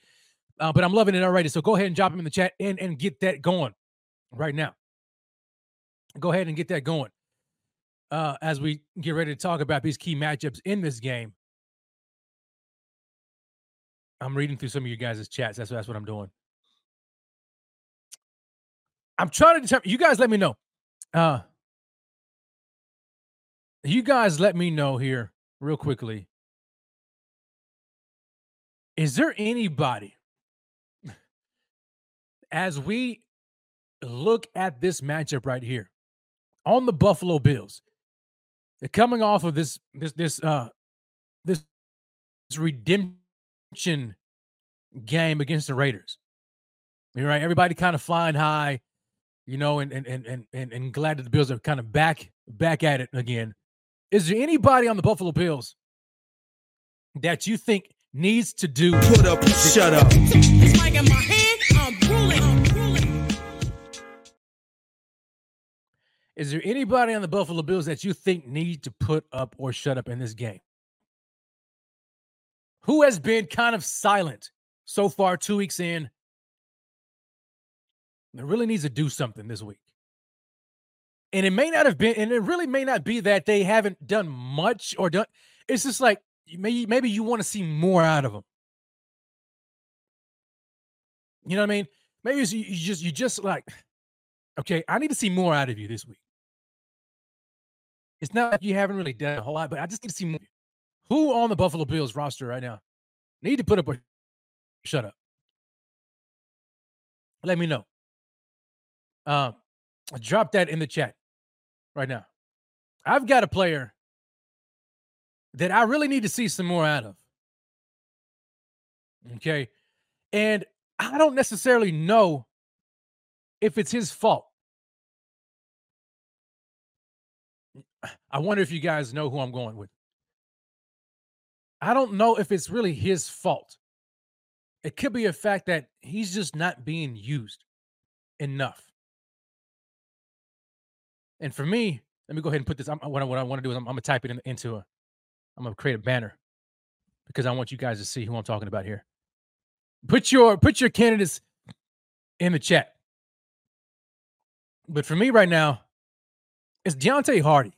Uh, but I'm loving it already. So go ahead and drop them in the chat and and get that going right now. Go ahead and get that going. Uh, as we get ready to talk about these key matchups in this game. I'm reading through some of you guys' chats. That's that's what I'm doing. I'm trying to determine. You guys, let me know. Uh, you guys, let me know here real quickly. Is there anybody as we look at this matchup right here on the Buffalo Bills? They're coming off of this this this uh this redemption game against the Raiders. You're right. Everybody kind of flying high you know, and and and and and glad that the Bills are kind of back back at it again. Is there anybody on the Buffalo Bills that you think needs to do put up shut up? Is there anybody on the Buffalo Bills that you think need to put up or shut up in this game? Who has been kind of silent so far, two weeks in, That really needs to do something this week. And it may not have been, and it really may not be that they haven't done much or done. It's just like maybe maybe you want to see more out of them. You know what I mean? Maybe you just you just like, okay, I need to see more out of you this week. It's not like you haven't really done a whole lot, but I just need to see more. Who on the Buffalo Bills roster right now need to put up a shut up? Let me know. Um, drop that in the chat right now. I've got a player that I really need to see some more out of. Okay. And I don't necessarily know if it's his fault. I wonder if you guys know who I'm going with. I don't know if it's really his fault. It could be a fact that he's just not being used enough. And for me, let me go ahead and put this. I'm, what I, what I want to do is I'm, I'm gonna type it in, into a. I'm gonna create a banner because I want you guys to see who I'm talking about here. Put your put your candidates in the chat. But for me right now, it's Deonte Harty.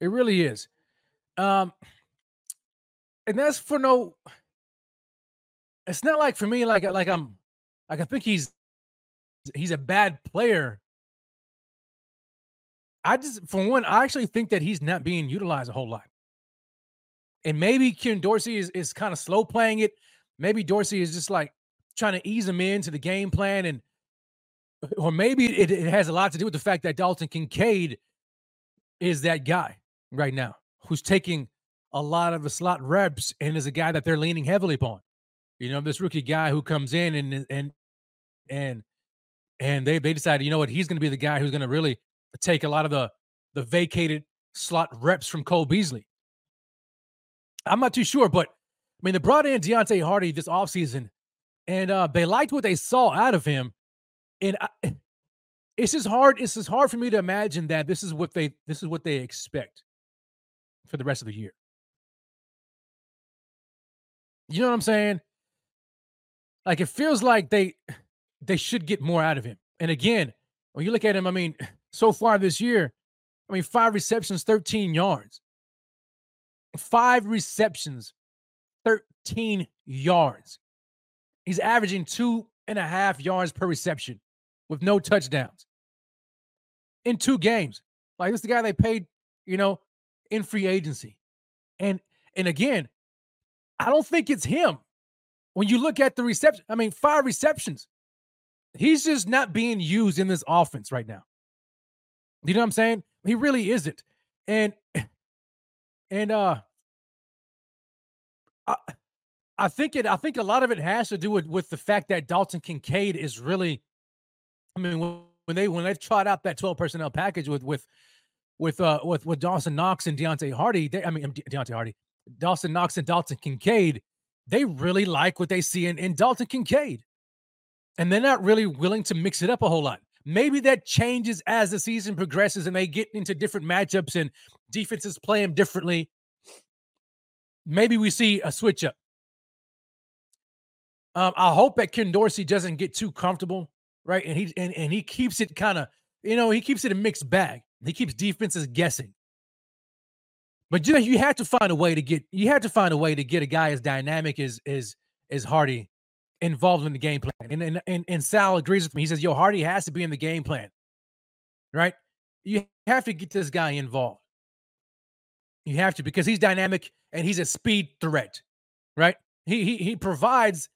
It really is. Um, and that's for no. It's not like for me, like like I'm, like I think he's he's a bad player. I just, for one, I actually think that he's not being utilized a whole lot. And maybe Ken Dorsey is, is kind of slow playing it. Maybe Dorsey is just like trying to ease him into the game plan. And, or maybe it, it has a lot to do with the fact that Dalton Kincaid is that guy right now who's taking a lot of the slot reps and is a guy that they're leaning heavily upon. You know, this rookie guy who comes in and and and and they they decided, you know what, he's going to be the guy who's going to really take a lot of the the vacated slot reps from Cole Beasley. I'm not too sure, but I mean, they brought in Deonte Harty this offseason, and uh, they liked what they saw out of him. And I, it's just hard. It's just hard for me to imagine that this is what they this is what they expect for the rest of the year. You know what I'm saying? Like it feels like they they should get more out of him. And again, when you look at him, I mean, so far this year, I mean, five receptions, 13 yards. Five receptions, 13 yards. He's averaging two and a half yards per reception with no touchdowns in two games. Like this is the guy they paid, you know, in free agency. And and again, I don't think it's him. When you look at the reception, I mean, five receptions. He's just not being used in this offense right now. You know what I'm saying? He really isn't. And and uh I, I think it I think a lot of it has to do with with the fact that Dalton Kincaid is really I mean when, they when they tried out that 12 personnel package with with with uh with with Dawson Knox and Deonte Harty, they, I mean De- Deonte Harty, Dawson Knox and Dalton Kincaid, they really like what they see in, in Dalton Kincaid. And they're not really willing to mix it up a whole lot. Maybe that changes as the season progresses and they get into different matchups and defenses play him differently. Maybe we see a switch up. Um, I hope that Ken Dorsey doesn't get too comfortable, right? And he and, and he keeps it kind of, you know, he keeps it a mixed bag. He keeps defenses guessing. But you know, you have to find a way to get you have to find a way to get a guy as dynamic as as as Harty involved in the game plan. And and and, and Sal agrees with me. He says, "Yo, Harty has to be in the game plan." Right? You have to get this guy involved. You have to because he's dynamic and he's a speed threat. Right? He he he provides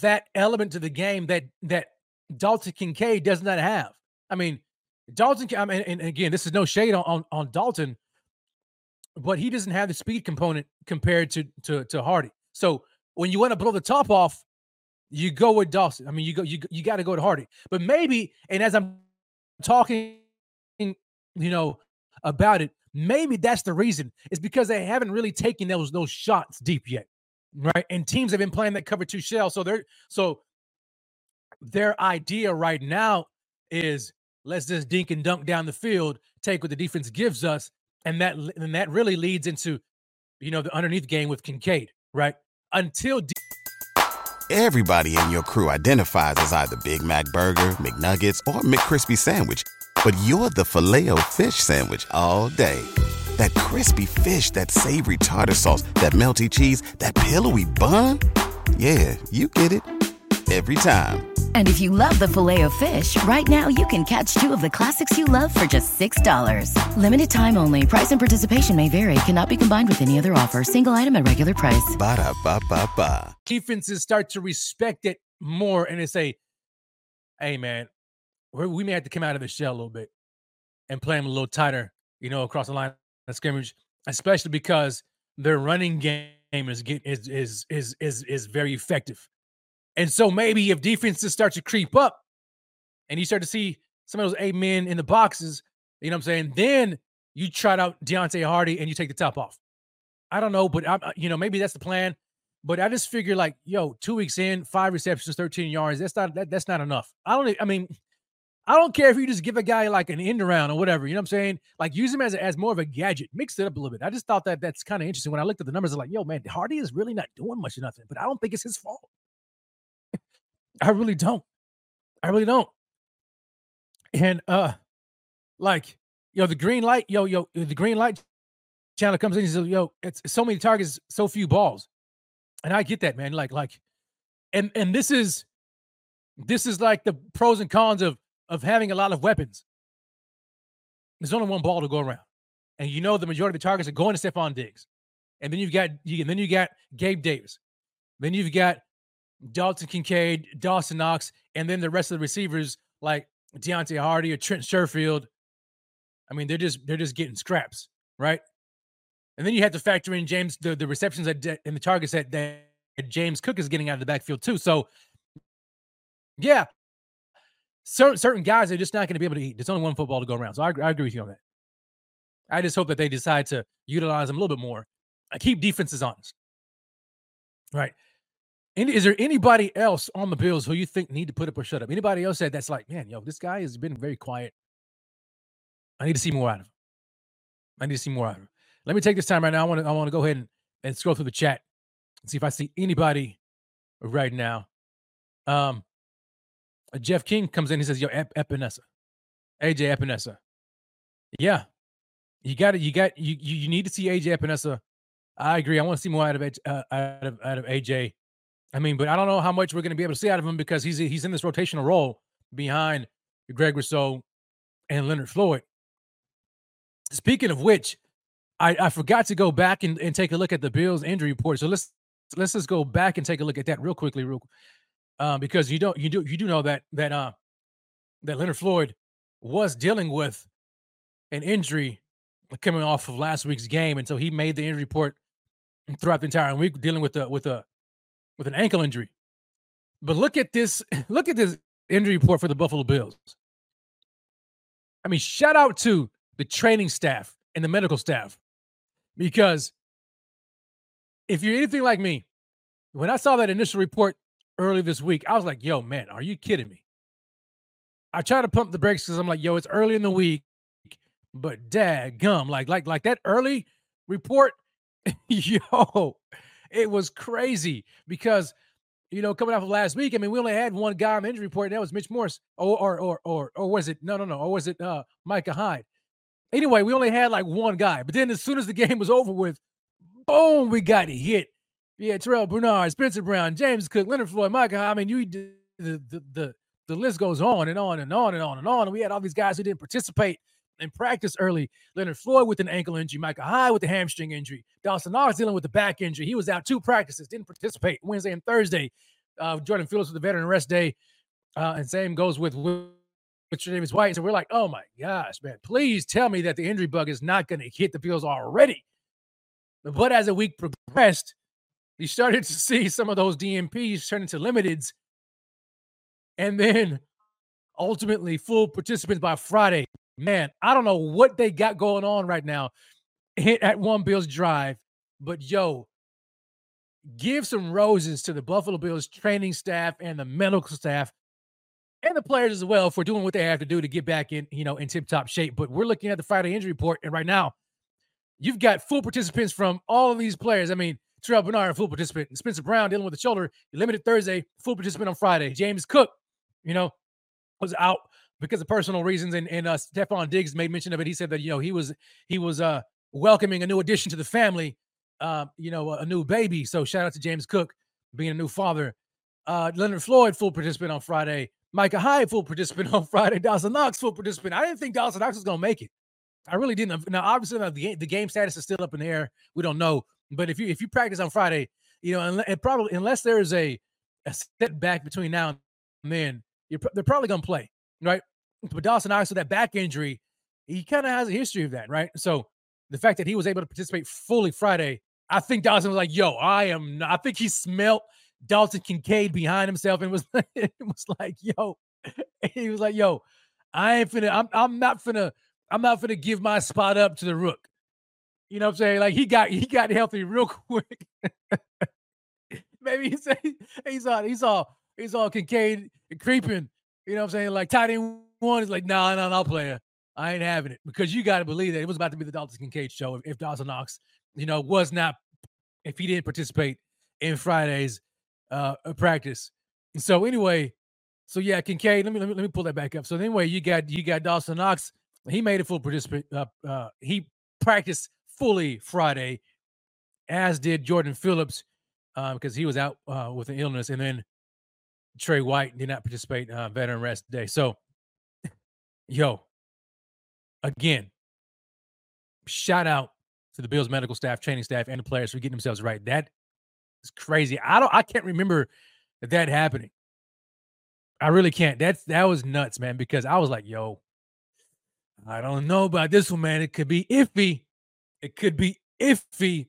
that element to the game that that Dalton Kincaid does not have. I mean, Dalton. I mean, and again, this is no shade on, on, on Dalton, but he doesn't have the speed component compared to to to Harty. So when you want to blow the top off, you go with Dawson. I mean, you go you you got to go to Harty. But maybe, and as I'm talking, you know, about it, maybe that's the reason. Is because they haven't really taken those those shots deep yet, right? And teams have been playing that cover two shell, so they're so their idea right now is let's just dink and dunk down the field, take what the defense gives us, and that and that really leads into you know the underneath game with Kincaid, right? Until de- Everybody in your crew identifies as either Big Mac Burger, McNuggets, or McCrispy Sandwich. But you're the filet o fish Sandwich all day. That crispy fish, that savory tartar sauce, that melty cheese, that pillowy bun. Yeah, you get it. Every time. And if you love the filet of fish, right now you can catch two of the classics you love for just $6. Limited time only. Price and participation may vary. Cannot be combined with any other offer. Single item at regular price. Ba da ba ba ba. defenses start to respect it more and they say, "Hey, man, we're, we may have to come out of the shell a little bit and play them a little tighter, you know, across the line of scrimmage, especially because their running game is get is is is is is very effective. And so maybe if defenses start to creep up and you start to see some of those eight men in the boxes, you know what I'm saying? Then you trot out Deonte Harty and you take the top off. I don't know, but I, uh, you know, maybe that's the plan. But I just figure like, yo, two weeks in, five receptions, 13 yards. That's not that, that's not enough. I don't I mean, I don't care if you just give a guy like an end around or whatever. You know what I'm saying? Like use him as as more of a gadget. Mix it up a little bit. I just thought that that's kind of interesting. When I looked at the numbers, I'm like, yo, man, Harty is really not doing much of nothing. But I don't think it's his fault. I really don't. I really don't. And uh, like, yo, the green light, yo, yo, the green light channel comes in and says, yo, it's so many targets, so few balls. And I get that, man. Like, like, and and this is this is like the pros and cons of of having a lot of weapons. There's only one ball to go around. And you know the majority of the targets are going to Stefon Diggs. And then you've got you, and then you got Gabe Davis. Then you've got Dalton Kincaid, Dawson Knox, and then the rest of the receivers like Deonte Harty or Trent Sherfield. I mean, they're just they're just getting scraps, right? And then you have to factor in James the, the receptions that and the targets that, that James Cook is getting out of the backfield too. So yeah, certain certain guys are just not going to be able to eat. There's only one football to go around. So I, I agree with you on that. I just hope that they decide to utilize them a little bit more. I keep defenses honest. Right. And is there anybody else on the Bills who you think need to put up or shut up? Anybody else said that's like, man, yo, this guy has been very quiet. I need to see more out of him. I need to see more out of him. Let me take this time right now. I want to I want to go ahead and, and scroll through the chat and see if I see anybody right now. Um, Jeff King comes in. He says, "Yo, Ep- Epenesa, AJ Epenesa, yeah, you got it. You got you, you need to see AJ Epenesa. I agree. I want to see more out of uh, out of out of AJ. I mean, but I don't know how much we're going to be able to see out of him because he's he's in this rotational role behind Greg Rousseau and Leonard Floyd. Speaking of which, I, I forgot to go back and, and take a look at the Bills injury report. So let's let's just go back and take a look at that real quickly, real uh, because you don't you do you do know that that uh that Leonard Floyd was dealing with an injury coming off of last week's game, and so he made the injury report throughout the entire week dealing with a with a with an ankle injury. But look at this look at this injury report for the Buffalo Bills. I mean, shout out to the training staff and the medical staff because if you're anything like me, when I saw that initial report early this week, I was like, yo, man, are you kidding me? I try to pump the brakes because I'm like, yo, it's early in the week, but dad gum, like, like, like that early report, yo, it was crazy because you know, coming off of last week, I mean, we only had one guy on the injury report, and that was Mitch Morse. Or or or or, or was it no no no, or was it uh Micah Hyde? Anyway, we only had like one guy. But then as soon as the game was over with, boom, we got hit. Yeah, Terrell Bernard, Spencer Brown, James Cook, Leonard Floyd, Micah. I mean, you the, the the the list goes on and on and on and on and on. And we had all these guys who didn't participate in practice early. Leonard Floyd with an ankle injury, Micah Hyde with a hamstring injury, Dawson Knox dealing with the back injury. He was out two practices, didn't participate Wednesday and Thursday. Uh, Jordan Phillips with the veteran rest day. Uh, and same goes with Richard Davis White. So we're like, oh my gosh, man, please tell me that the injury bug is not going to hit the Bills already. But as the week progressed, you started to see some of those DMPs turn into limiteds. And then ultimately full participants by Friday. Man, I don't know what they got going on right now at One Bills Drive, but yo, give some roses to the Buffalo Bills training staff and the medical staff and the players as well for doing what they have to do to get back in, you know, in tip-top shape. But we're looking at the Friday injury report, and right now, you've got full participants from all of these players. I mean, Terrell Bernard, full participant. Spencer Brown dealing with the shoulder, limited Thursday, full participant on Friday. James Cook, you know, was out because of personal reasons. And and uh Stefon Diggs made mention of it. He said that, you know, he was he was uh welcoming a new addition to the family, uh, you know, a new baby. So shout out to James Cook being a new father. Uh Leonard Floyd, full participant on Friday. Micah Hyde, full participant on Friday. Dawson Knox, full participant. I didn't think Dawson Knox was going to make it. I really didn't. Now, obviously, the the game status is still up in the air. We don't know. But if you if you practice on Friday, you know, and, and probably unless there is a a setback between now and then, you're, they're probably going to play, right? But Dawson Knox with that back injury, he kind of has a history of that, right? So the fact that he was able to participate fully Friday, I think Dawson was like, "Yo, I am." Not, I think he smelt Dalton Kincaid behind himself and was it was like, "Yo," he was like, "Yo, I ain't finna. I'm I'm not finna. I'm not finna give my spot up to the rook." You know what I'm saying? Like he got he got healthy real quick. Maybe he said he's all he's all he's all Kincaid creeping. You know what I'm saying? Like tight end one is like, no, nah, no, nah, no, player. I ain't having it because you got to believe that it was about to be the Dalton Kincaid show if, if Dawson Knox, you know, was not if he didn't participate in Friday's uh practice. And so anyway, so yeah, Kincaid. Let me, let me let me pull that back up. So anyway, you got you got Dawson Knox. He made a full participant. Uh, uh, he practiced fully Friday, as did Jordan Phillips, because uh, he was out uh, with an illness, and then Trey White did not participate uh, veteran rest day. So, yo, again, shout out to the Bills medical staff, training staff, and the players for getting themselves right. That is crazy. I don't. I can't remember that happening. I really can't. That's that was nuts, man. Because I was like, yo, I don't know about this one, man. It could be iffy. It could be iffy,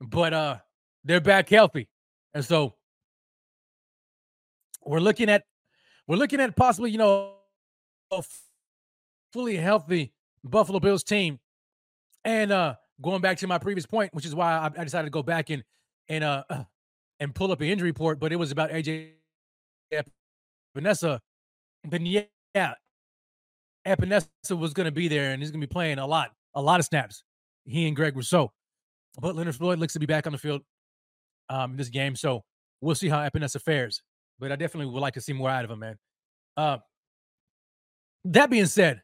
but uh, they're back healthy, and so we're looking at we're looking at possibly you know a fully healthy Buffalo Bills team, and uh, going back to my previous point, which is why I, I decided to go back and and uh and pull up an injury report, but it was about AJ Epenesa. Then yeah, Epenesa was going to be there, and he's going to be playing a lot, a lot of snaps he and Greg Rousseau. But Leonard Floyd looks to be back on the field um, in this game. So we'll see how Epenesa fares. But I definitely would like to see more out of him, man. Uh, that being said,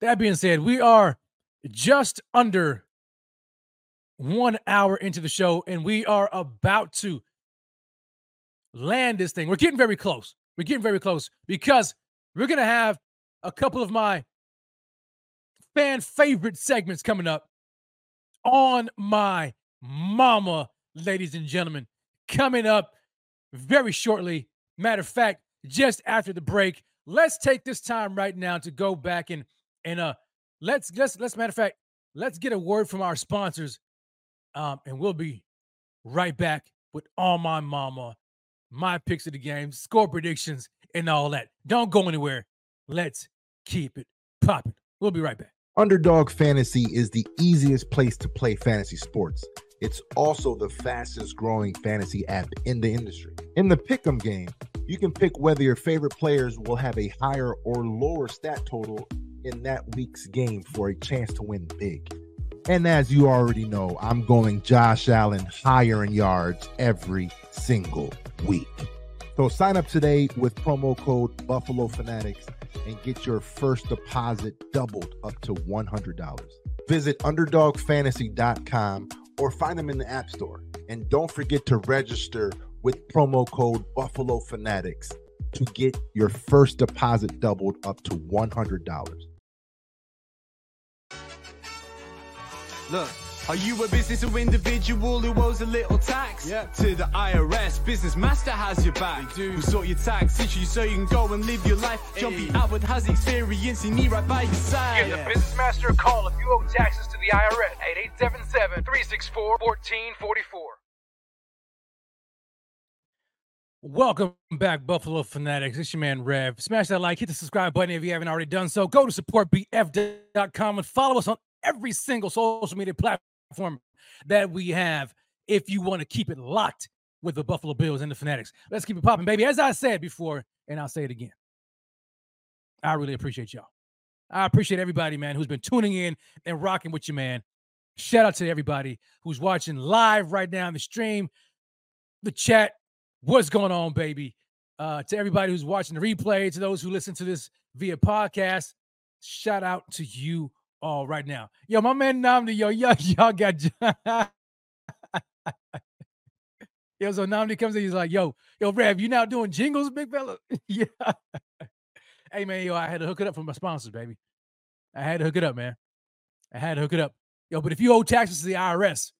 that being said, we are just under one hour into the show, and we are about to land this thing. We're getting very close. We're getting very close because we're going to have a couple of my fan favorite segments coming up on my mama, ladies and gentlemen, coming up very shortly. Matter of fact, just after the break, let's take this time right now to go back and and uh let's let's let's matter of fact, let's get a word from our sponsors. Um, and we'll be right back with all my mama, my picks of the game, score predictions, and all that. Don't go anywhere. Let's keep it popping. We'll be right back. Underdog Fantasy is the easiest place to play fantasy sports. It's also the fastest growing fantasy app in the industry. In the pick'em game, you can pick whether your favorite players will have a higher or lower stat total in that week's game for a chance to win big. And as you already know, I'm going Josh Allen higher in yards every single week. So sign up today with promo code Buffalo Fanatics and get your first deposit doubled up to $100. Visit underdogfantasy.com or find them in the App Store. And don't forget to register with promo code Buffalo Fanatics to get your first deposit doubled up to $100. Look. Are you a business or individual who owes a little tax? Yeah. To the IRS, Business Master has your back. They do. We sort your tax issues so you can go and live your life. Hey. Jumpy Albert has experience and he right by your side. Give the Business Master a call if you owe taxes to the IRS at 877-364-1444. Welcome back, Buffalo Fanatics. It's your man Rev. Smash that like, hit the subscribe button if you haven't already done so. Go to supportbf.com and follow us on every single social media platform that we have if you want to keep it locked with the Buffalo Bills and the Fanatics. Let's keep it popping, baby. As I said before, and I'll say it again. I really appreciate y'all. I appreciate everybody, man, who's been tuning in and rocking with you, man. Shout out to everybody who's watching live right now in the stream, the chat. What's going on, baby? Uh, to everybody who's watching the replay, to those who listen to this via podcast, shout out to you all right now. Yo, my man Namdi, yo, yo, y'all got Yo, so Namdi comes in, he's like, yo, yo, Rev, you now doing jingles, big fella? yeah. hey man, yo, I had to hook it up for my sponsors, baby. I had to hook it up, man. I had to hook it up. Yo, but if you owe taxes to the IRS,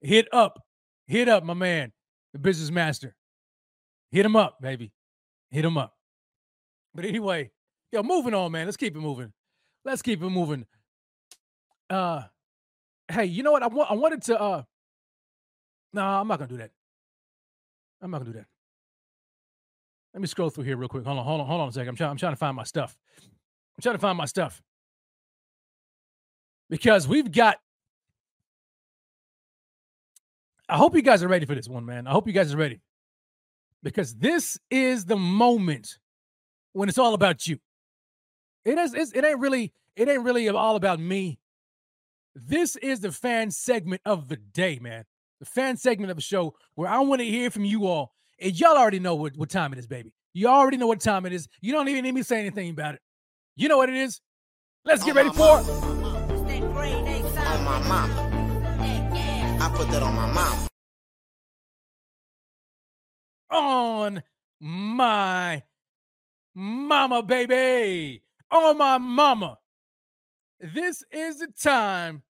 hit up, hit up, my man, the business master. Hit him up, baby. Hit him up. But anyway, yo, moving on, man. Let's keep it moving. Let's keep it moving. Uh, hey, you know what? I want. I wanted to. Uh, no, I'm not gonna do that. I'm not gonna do that. Let me scroll through here real quick. Hold on, hold on, hold on a second. I'm trying. I'm trying to find my stuff. I'm trying to find my stuff because we've got. I hope you guys are ready for this one, man. I hope you guys are ready because this is the moment when it's all about you. It is. It ain't really. It ain't really all about me. This is the fan segment of the day, man. The fan segment of the show where I want to hear from you all. And y'all already know what, what time it is, baby. You already know what time it is. You don't even need me to say anything about it. You know what it is. Let's get ready for. On my mama. I put that on my mama. On my mama, baby. On my mama. This is the time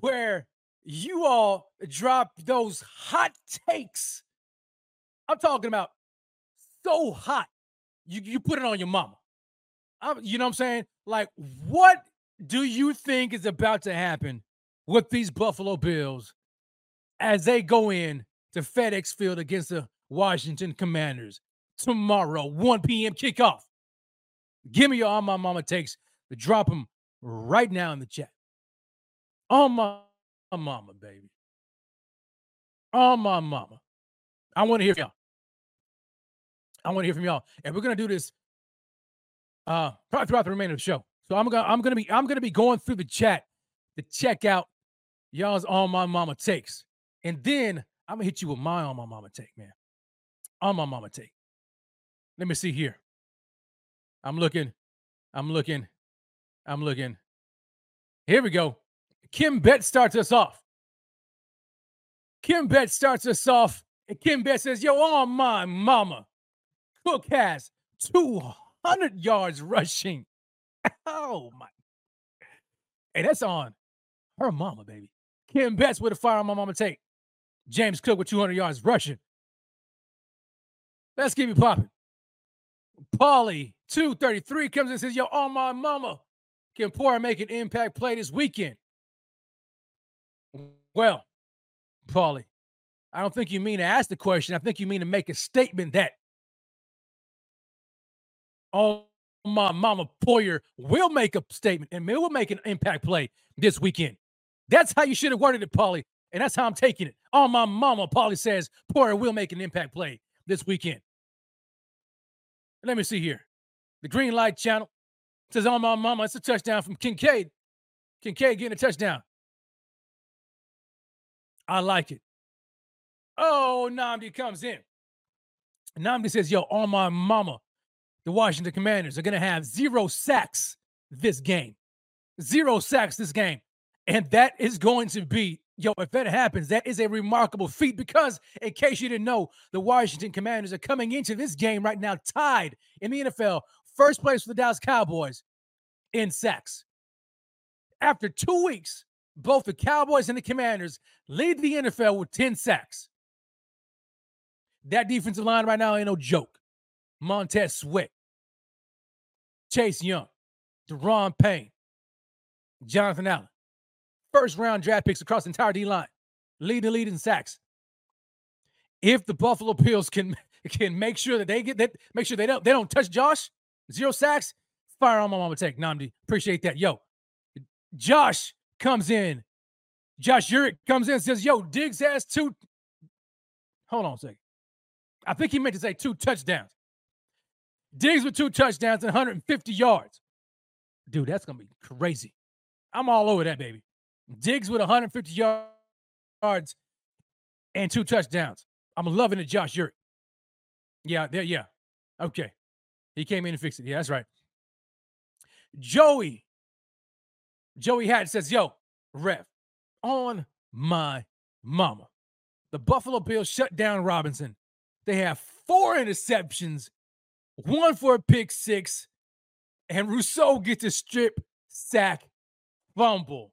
where you all drop those hot takes. I'm talking about so hot. You you put it on your mama. I'm, you know what I'm saying? Like, what do you think is about to happen with these Buffalo Bills as they go in to FedEx Field against the Washington Commanders tomorrow, 1 p.m. kickoff? Give me your on my mama takes. Drop them right now in the chat. On my mama, baby. On my mama. I want to hear from y'all. I want to hear from y'all. And we're gonna do this uh probably throughout the remainder of the show. So I'm gonna I'm gonna be I'm gonna be going through the chat to check out y'all's on my mama takes. And then I'm gonna hit you with my on my mama take, man. On my mama take. Let me see here. I'm looking, I'm looking, I'm looking. Here we go. Kim Bet starts us off. Kim Bet starts us off. And Kim Bet says, Yo, on my mama. Cook has 200 yards rushing. Oh, my. Hey, that's on her mama, baby. Kim Betts with a fire on my mama take. James Cook with 200 yards rushing. Let's keep it popping. Paulie, 233, comes and says, Yo, on my mama. Can Poyer make an impact play this weekend? Well, Paulie, I don't think you mean to ask the question. I think you mean to make a statement that oh my mama Poyer will make a statement and will make an impact play this weekend. That's how you should have worded it, Paulie. And that's how I'm taking it. On my mama, Paulie says Poyer will make an impact play this weekend. Let me see here. The Green Light Channel says, On my mama, it's a touchdown from Kincaid. Kincaid getting a touchdown. I like it. Oh, Namdi comes in. Namdi says, Yo, on my mama, the Washington Commanders are going to have zero sacks this game. Zero sacks this game. And that is going to be, yo, if that happens, that is a remarkable feat because, in case you didn't know, the Washington Commanders are coming into this game right now tied in the NFL, first place for the Dallas Cowboys in sacks. After two weeks, both the Cowboys and the Commanders lead the NFL with 10 sacks. That defensive line right now ain't no joke. Montez Sweat, Chase Young, Daron Payne, Jonathan Allen. First round draft picks across the entire D line. Lead the lead in sacks. If the Buffalo Bills can can make sure that they get that, make sure they don't they don't touch Josh, zero sacks, fire on my mama take. Namdi, appreciate that. Yo, Josh comes in. Josh Urich comes in and says, Yo, Diggs has two. Hold on a second. I think he meant to say two touchdowns. Diggs with two touchdowns and 150 yards. Dude, that's going to be crazy. I'm all over that, baby. Diggs with 150 yards and two touchdowns. I'm loving it, Josh Urich. Yeah, there, yeah. Okay. He came in and fixed it. Yeah, that's right. Joey. Joey Hat says, Yo, ref, on my mama. The Buffalo Bills shut down Robinson. They have four interceptions one for a pick six, and Rousseau gets a strip sack fumble.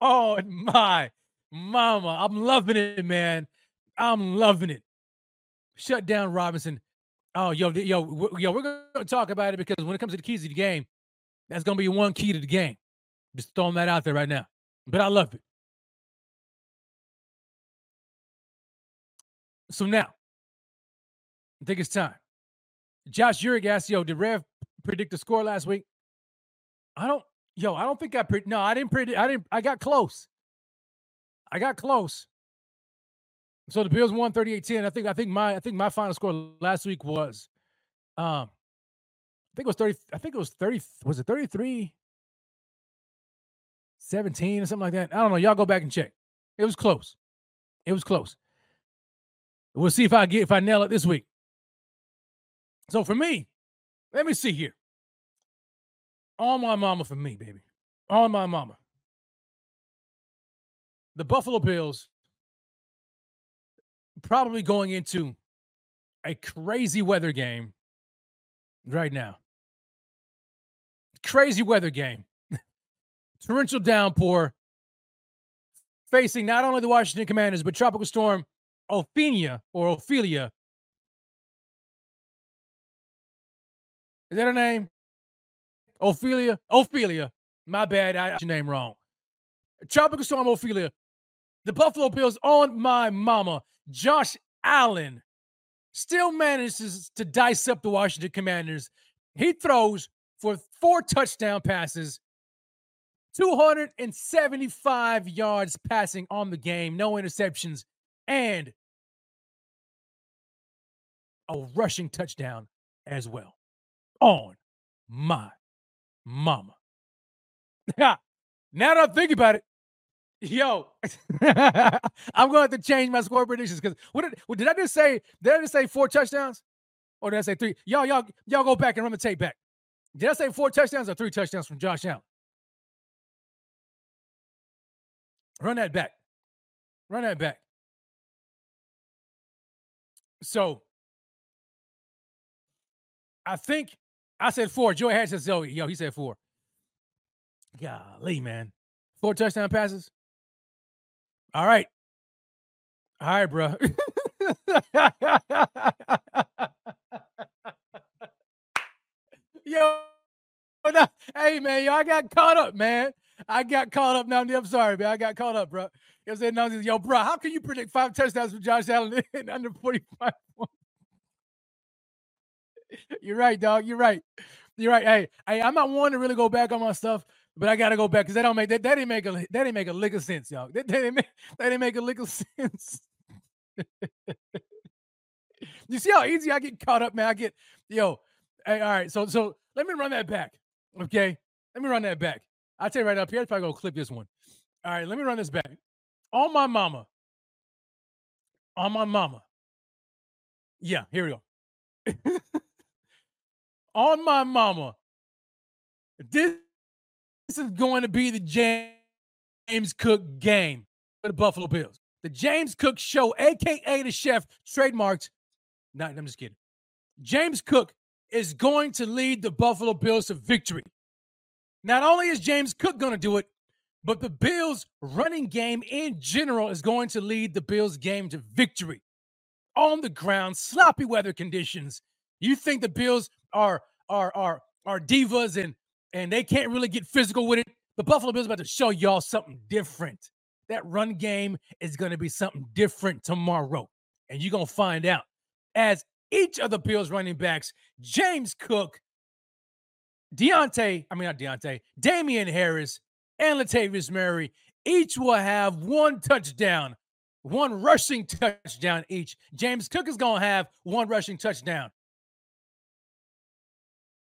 Oh my mama. I'm loving it, man. I'm loving it. Shut down Robinson. Oh, yo, yo, yo, we're gonna talk about it because when it comes to the keys of the game, that's gonna be one key to the game. Just throwing that out there right now. But I love it. So now, I think it's time. Josh Urick asked, yo, did Rev predict the score last week? I don't, yo, I don't think I, pre- no, I didn't predict, I didn't, I got close. I got close. So the Bills won 38-10. I think, I think my, I think my final score last week was, um, I think it was 30, I think it was 30, was it 33? 17 or something like that. I don't know. Y'all go back and check. It was close. It was close. We'll see if I get if I nail it this week. So for me, let me see here. On my mama for me, baby. On my mama. The Buffalo Bills probably going into a crazy weather game right now. Crazy weather game. Torrential downpour facing not only the Washington Commanders, but Tropical Storm Ophelia or Ophelia. Is that her name? Ophelia? Ophelia. My bad. I got your name wrong. Tropical Storm Ophelia. The Buffalo Bills on my mama. Josh Allen still manages to dice up the Washington Commanders. He throws for four touchdown passes, 275 yards passing on the game, no interceptions, and a rushing touchdown as well. On my mama. now that I think about it, yo, I'm going to, to change my score predictions because what did, what did I just say? Did I just say four touchdowns? Or did I say three? Y'all, y'all, y'all go back and run the tape back. Did I say four touchdowns or three touchdowns from Josh Allen? Run that back. Run that back. So I think I said four. Joey had said Zoe. Yo, he said four. Golly, man. Four touchdown passes. All right. All right, bro. yo, hey man, yo, I got caught up, man. I got caught up now. I'm sorry, man. I got caught up, bro. You know I'm saying? Yo, bro, how can you predict five touchdowns from Josh Allen in under 45 points? You're right, dog. You're right. You're right. Hey, hey, I'm not one to really go back on my stuff, but I gotta go back because that don't make that, that didn't make a that didn't make a lick of sense, y'all. That, didn't make that didn't make a lick of sense. you see how easy I get caught up, man. I get yo. Hey, all right. So so let me run that back. Okay. Let me run that back. I'll tell you right up here. I'll probably go clip this one. All right, let me run this back. On my mama. On my mama. Yeah, here we go. on my mama. This, this is going to be the James Cook game for the Buffalo Bills. The James Cook Show, aka the chef, trademarked. Not, I'm just kidding. James Cook is going to lead the Buffalo Bills to victory. Not only is James Cook going to do it, but the Bills' running game in general is going to lead the Bills' game to victory. On the ground, sloppy weather conditions. You think the Bills are are are are divas and and they can't really get physical with it. The Buffalo Bills about to show y'all something different. That run game is going to be something different tomorrow, and you're gonna find out as each of the Bills running backs, James Cook, Deontay, I mean not Deontay, Damien Harris, and Latavius Murray each will have one touchdown, one rushing touchdown each. James Cook is gonna have one rushing touchdown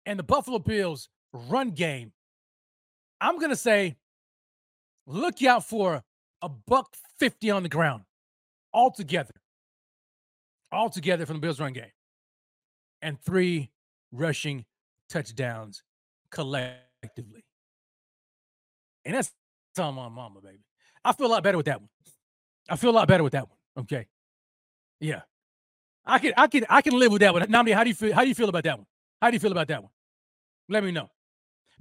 and the Buffalo Bills run game, I'm going to say look out for a buck 50 on the ground altogether. Altogether from the Bills run game. And three rushing touchdowns collectively. And that's on my mama, baby. I feel a lot better with that one. I feel a lot better with that one. Okay. Yeah. I can I can I can live with that one. Namdi, how do you feel? How do you feel about that one? How do you feel about that one? Let me know.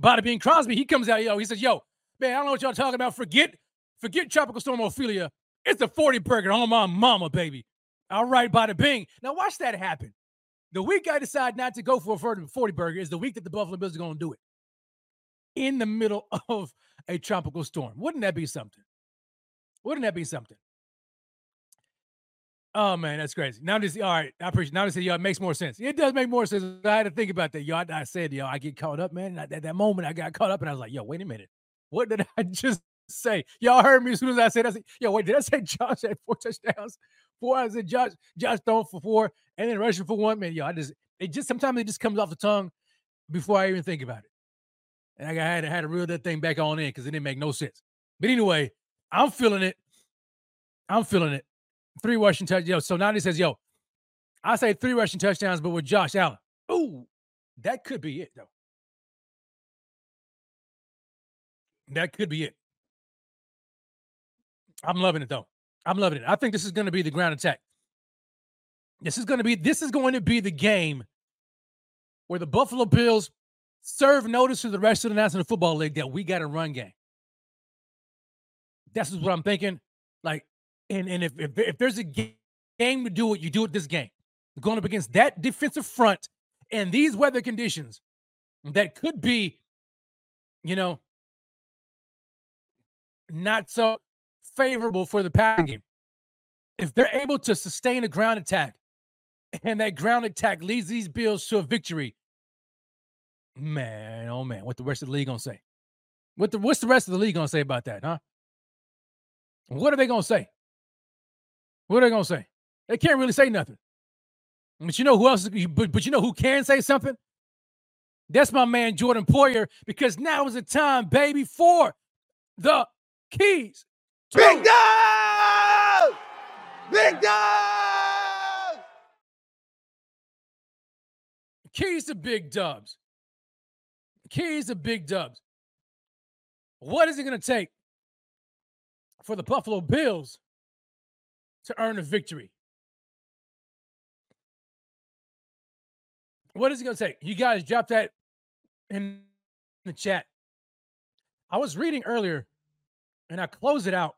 Bada Bing Crosby, he comes out, yo, he says, yo, man, I don't know what y'all talking about. Forget, forget Tropical Storm Ophelia. It's the 40 burger on my mama, baby. All right, Bada Bing. Now watch that happen. The week I decide not to go for a 40 burger is the week that the Buffalo Bills are going to do it. in the middle of a tropical storm. Wouldn't that be something? Wouldn't that be something? Oh man, that's crazy. Now this, all right, I appreciate. Now this, yo, it makes more sense. It does make more sense. I had to think about that. Yo, I, said, yo, I get caught up, man. At that moment, I got caught up, and I was like, yo, wait a minute, what did I just say? Y'all heard me as soon as I said, I said, yo, wait, did I say Josh had four touchdowns? Four. I said Josh, Josh throwing for four, and then rushing for one. Man, yo, I just, it just sometimes it just comes off the tongue before I even think about it. And I had to had to reel that thing back on in because it didn't make no sense. But anyway, I'm feeling it. I'm feeling it three rushing touchdowns. Yo, so now he says, yo, I say three rushing touchdowns, but with Josh Allen. Ooh, that could be it, though. That could be it. I'm loving it though. I'm loving it. I think this is going to be the ground attack. This is going to be this is going to be the game where the Buffalo Bills serve notice to the rest of the National Football League that we got a run game. That's what I'm thinking. Like and and if if, if there's a game to do it, you do it this game. Going up against that defensive front and these weather conditions that could be, you know, not so favorable for the passing game. If they're able to sustain a ground attack and that ground attack leads these Bills to a victory, man, oh man, what the rest of the league gonna say? What the what's the rest of the league gonna say about that, huh? What are they gonna say? What are they gonna say? They can't really say nothing. But you know who else? But, but you know who can say something? That's my man Jordan Poyer. Because now is the time, baby, for the keys. Big dog! Big dog! Keys to big dubs. Keys to big dubs. What is it going to take for the Buffalo Bills to earn a victory. What is it going to take? You guys drop that in the chat. I was reading earlier and I closed it out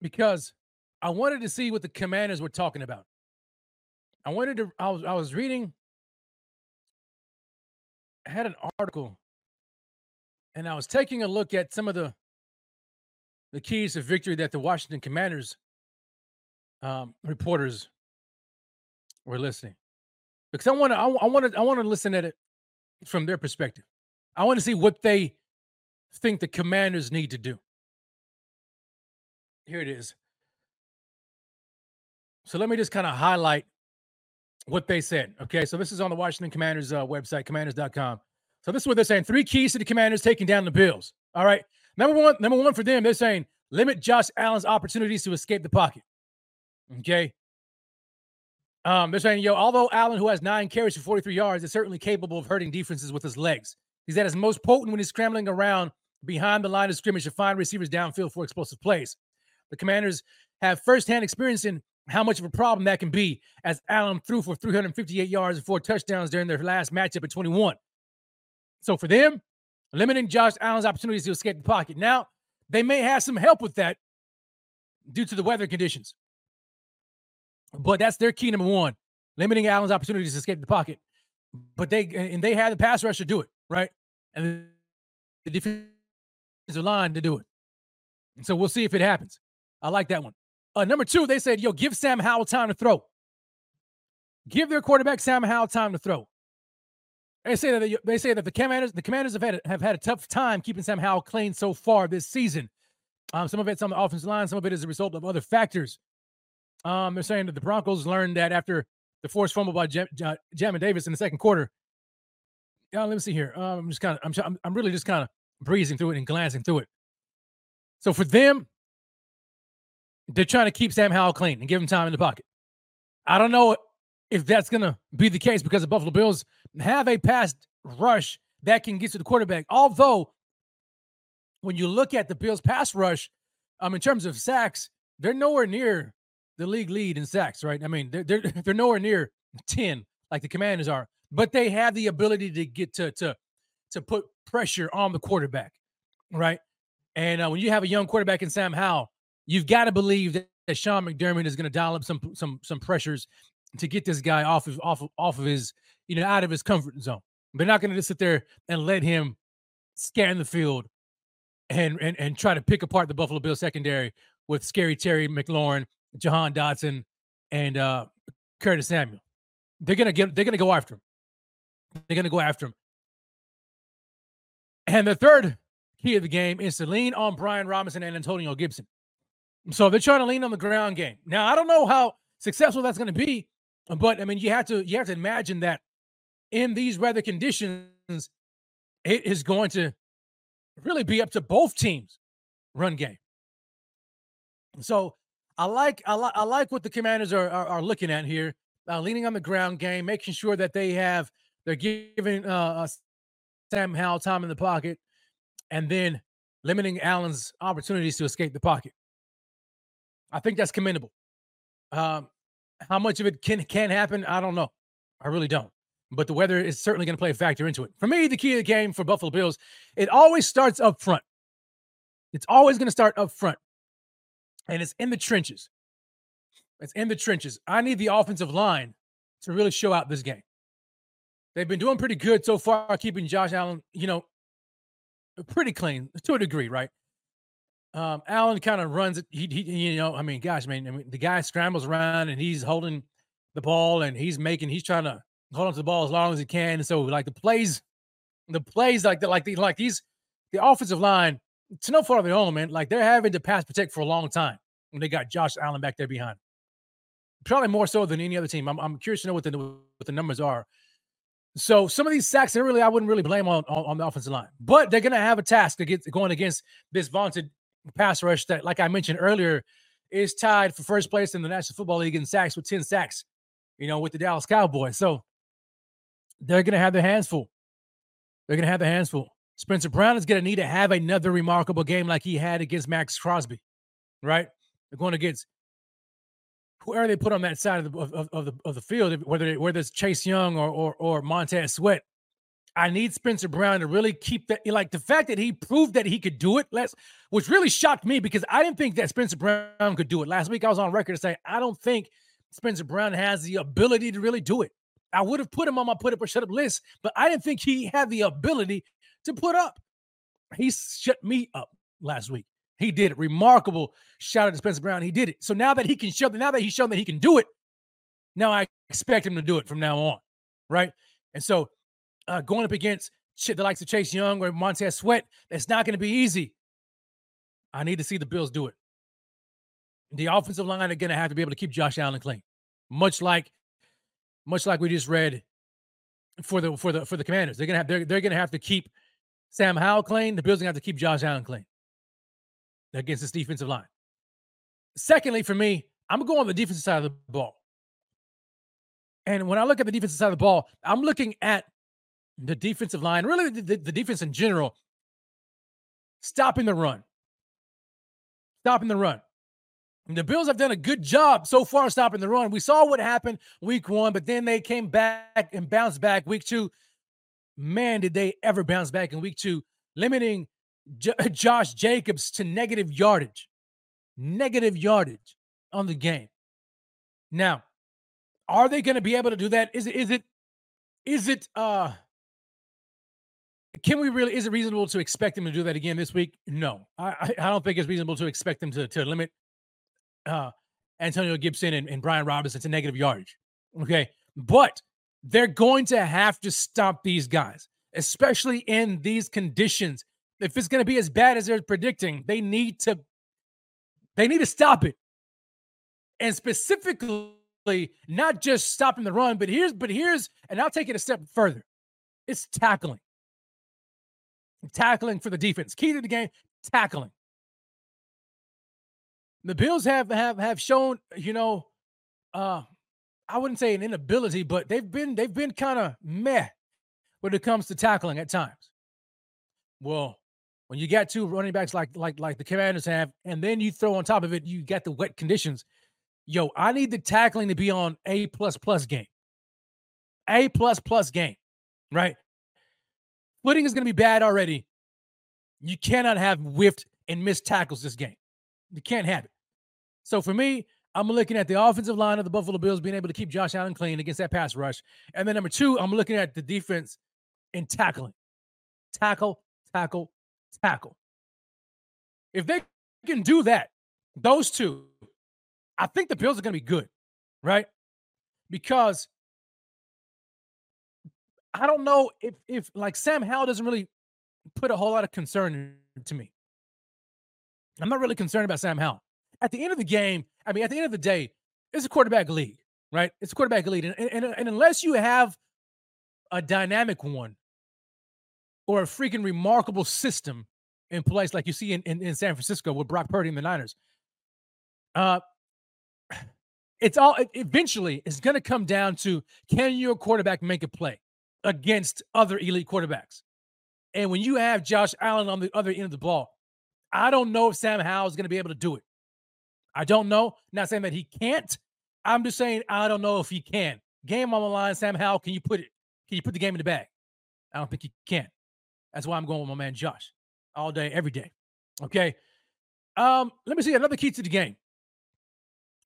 because I wanted to see what the commanders were talking about. I wanted to, I was, I was reading, I had an article and I was taking a look at some of the the keys to victory that the Washington Commanders um, reporters were listening because I want to. I want to. I want to listen at it from their perspective. I want to see what they think the commanders need to do. Here it is. So let me just kind of highlight what they said. Okay, so this is on the Washington Commanders uh, website, commanders.com. So this is what they're saying: three keys to the Commanders taking down the Bills. All right, number one, number one for them, they're saying limit Josh Allen's opportunities to escape the pocket. Okay. Um, they're saying, yo, although Allen, who has nine carries for 43 yards, is certainly capable of hurting defenses with his legs. He's at his most potent when he's scrambling around behind the line of scrimmage to find receivers downfield for explosive plays. The commanders have firsthand experience in how much of a problem that can be, as Allen threw for 358 yards and four touchdowns during their last matchup at 21. So for them, limiting Josh Allen's opportunities to escape the pocket. Now, they may have some help with that due to the weather conditions. But that's their key number one, limiting Allen's opportunities to escape the pocket. But they and they had the pass rush to do it, right? And the defensive line to do it. And so we'll see if it happens. I like that one. Uh, number two, they said, yo, give Sam Howell time to throw. Give their quarterback Sam Howell time to throw. They say that they, they say that the commanders the commanders have had have had a tough time keeping Sam Howell clean so far this season. Um, some of it's on the offensive line, some of it is a result of other factors. Um, they're saying that the Broncos learned that after the forced fumble by Jam- Jamin Davis in the second quarter. Yeah, let me see here. Um, I'm just kind of, I'm, I'm really just kind of breezing through it and glancing through it. So for them, they're trying to keep Sam Howell clean and give him time in the pocket. I don't know if that's going to be the case because the Buffalo Bills have a pass rush that can get to the quarterback. Although, when you look at the Bills' pass rush, um, in terms of sacks, they're nowhere near the league lead in sacks, right? I mean, they're they're, they're nowhere near 10 like the commanders are, but they have the ability to get to to to put pressure on the quarterback, right? And uh, when you have a young quarterback in Sam Howell, you've got to believe that, that Sean McDermott is going to dial up some some some pressures to get this guy off of off of, off of his you know out of his comfort zone. They're not going to just sit there and let him scan the field and and and try to pick apart the Buffalo Bills secondary with Scary Terry McLaurin, Jahan Dotson, and uh, Curtis Samuel. They're gonna get. They're gonna go after him. They're gonna go after him. And the third key of the game is to lean on Brian Robinson and Antonio Gibson. So they're trying to lean on the ground game. Now I don't know how successful that's going to be, but I mean you have to you have to imagine that in these weather conditions, it is going to really be up to both teams run game. So I like I like I like what the Commanders are are, are looking at here, uh, leaning on the ground game, making sure that they have they're giving uh, Sam Howell time in the pocket, and then limiting Allen's opportunities to escape the pocket. I think that's commendable. Um, how much of it can can happen? I don't know. I really don't. But the weather is certainly going to play a factor into it. For me, the key of the game for Buffalo Bills, it always starts up front. It's always going to start up front, and it's in the trenches. It's in the trenches. I need the offensive line to really show out this game. They've been doing pretty good so far, keeping Josh Allen, you know, pretty clean to a degree, right? Um, Allen kind of runs it. He, he, you know, I mean, gosh, man, I mean, the guy scrambles around and he's holding the ball and he's making, he's trying to hold on to the ball as long as he can. And so, like the plays, the plays like the, like the, like these, the offensive line, to no fault of their own, man. Like they're having to pass protect for a long time when they got Josh Allen back there behind. Probably more so than any other team. I'm, I'm curious to know what the what the numbers are. So some of these sacks, they really, I wouldn't really blame on, on, on the offensive line, but they're going to have a task to get going against this vaunted pass rush that, like I mentioned earlier, is tied for first place in the National Football League in sacks with 10 sacks, you know, with the Dallas Cowboys. So they're going to have their hands full. They're going to have their hands full. Spencer Brown is going to need to have another remarkable game like he had against Maxx Crosby, right? They're going against whoever they put on that side of the of, of the of the field, whether whether it's Chase Young or or, or Montez Sweat. I need Spencer Brown to really keep that. Like the fact that he proved that he could do it, last, which really shocked me because I didn't think that Spencer Brown could do it. Last week I was on record to say I don't think Spencer Brown has the ability to really do it. I would have put him on my put up or shut up list, but I didn't think he had the ability to put up. He shut me up last week. He did it. Remarkable shout out to Spencer Brown. He did it. So now that he can show, now that he's shown that he can do it, now I expect him to do it from now on, right? And so uh, going up against shit the likes of Chase Young or Montez Sweat, that's not going to be easy. I need to see the Bills do it. The offensive line are going to have to be able to keep Josh Allen clean, much like, much like we just read for the for the for the Commanders. They're gonna have they're, they're gonna have to keep Sam Howell clean. The Bills are gonna have to keep Josh Allen clean against this defensive line. Secondly, for me, I'm going on the defensive side of the ball. And when I look at the defensive side of the ball, I'm looking at the defensive line, really the, the defense in general, stopping the run. Stopping the run. And the Bills have done a good job so far stopping the run. We saw what happened week one, but then they came back and bounced back week two. Man, did they ever bounce back in week two, limiting J- Josh Jacobs to negative yardage, negative yardage on the game. Now, are they going to be able to do that? Is it, is it, is it, uh, can we really, is it reasonable to expect them to do that again this week? No, I, I don't think it's reasonable to expect them to, to limit uh, Antonio Gibson and, and Brian Robinson to negative yardage. Okay. But they're going to have to stop these guys, especially in these conditions if it's going to be as bad as they're predicting, they need to they need to stop it. And specifically, not just stopping the run, but here's but here's and I'll take it a step further. It's tackling. Tackling for the defense. Key to the game, tackling. The Bills have have have shown, you know, uh I wouldn't say an inability, but they've been they've been kind of meh when it comes to tackling at times. Well, when you got two running backs like like like the Commanders have, and then you throw on top of it, you got the wet conditions. Yo, I need the tackling to be on a plus plus game, a plus plus game, right? Footing is going to be bad already. You cannot have whiffed and missed tackles this game. You can't have it. So for me, I'm looking at the offensive line of the Buffalo Bills being able to keep Josh Allen clean against that pass rush. And then number two, I'm looking at the defense in tackling. Tackle tackle, tackle. If they can do that, those two, I think the Bills are going to be good, right? Because I don't know if if like Sam Howell doesn't really put a whole lot of concern to me. I'm not really concerned about Sam Howell. At the end of the game, I mean, at the end of the day, it's a quarterback league, right? It's a quarterback league, and, and, and unless you have a dynamic one or a freaking remarkable system in place, like you see in, in, in San Francisco with Brock Purdy and the Niners, uh, it's all eventually it's going to come down to can your quarterback make a play against other elite quarterbacks? And when you have Josh Allen on the other end of the ball, I don't know if Sam Howell is going to be able to do it. I don't know. Not saying that he can't. I'm just saying I don't know if he can. Game on the line, Sam Howell. Can you put it? Can you put the game in the bag? I don't think he can. That's why I'm going with my man Josh all day, every day. Okay. Um, let me see another key to the game.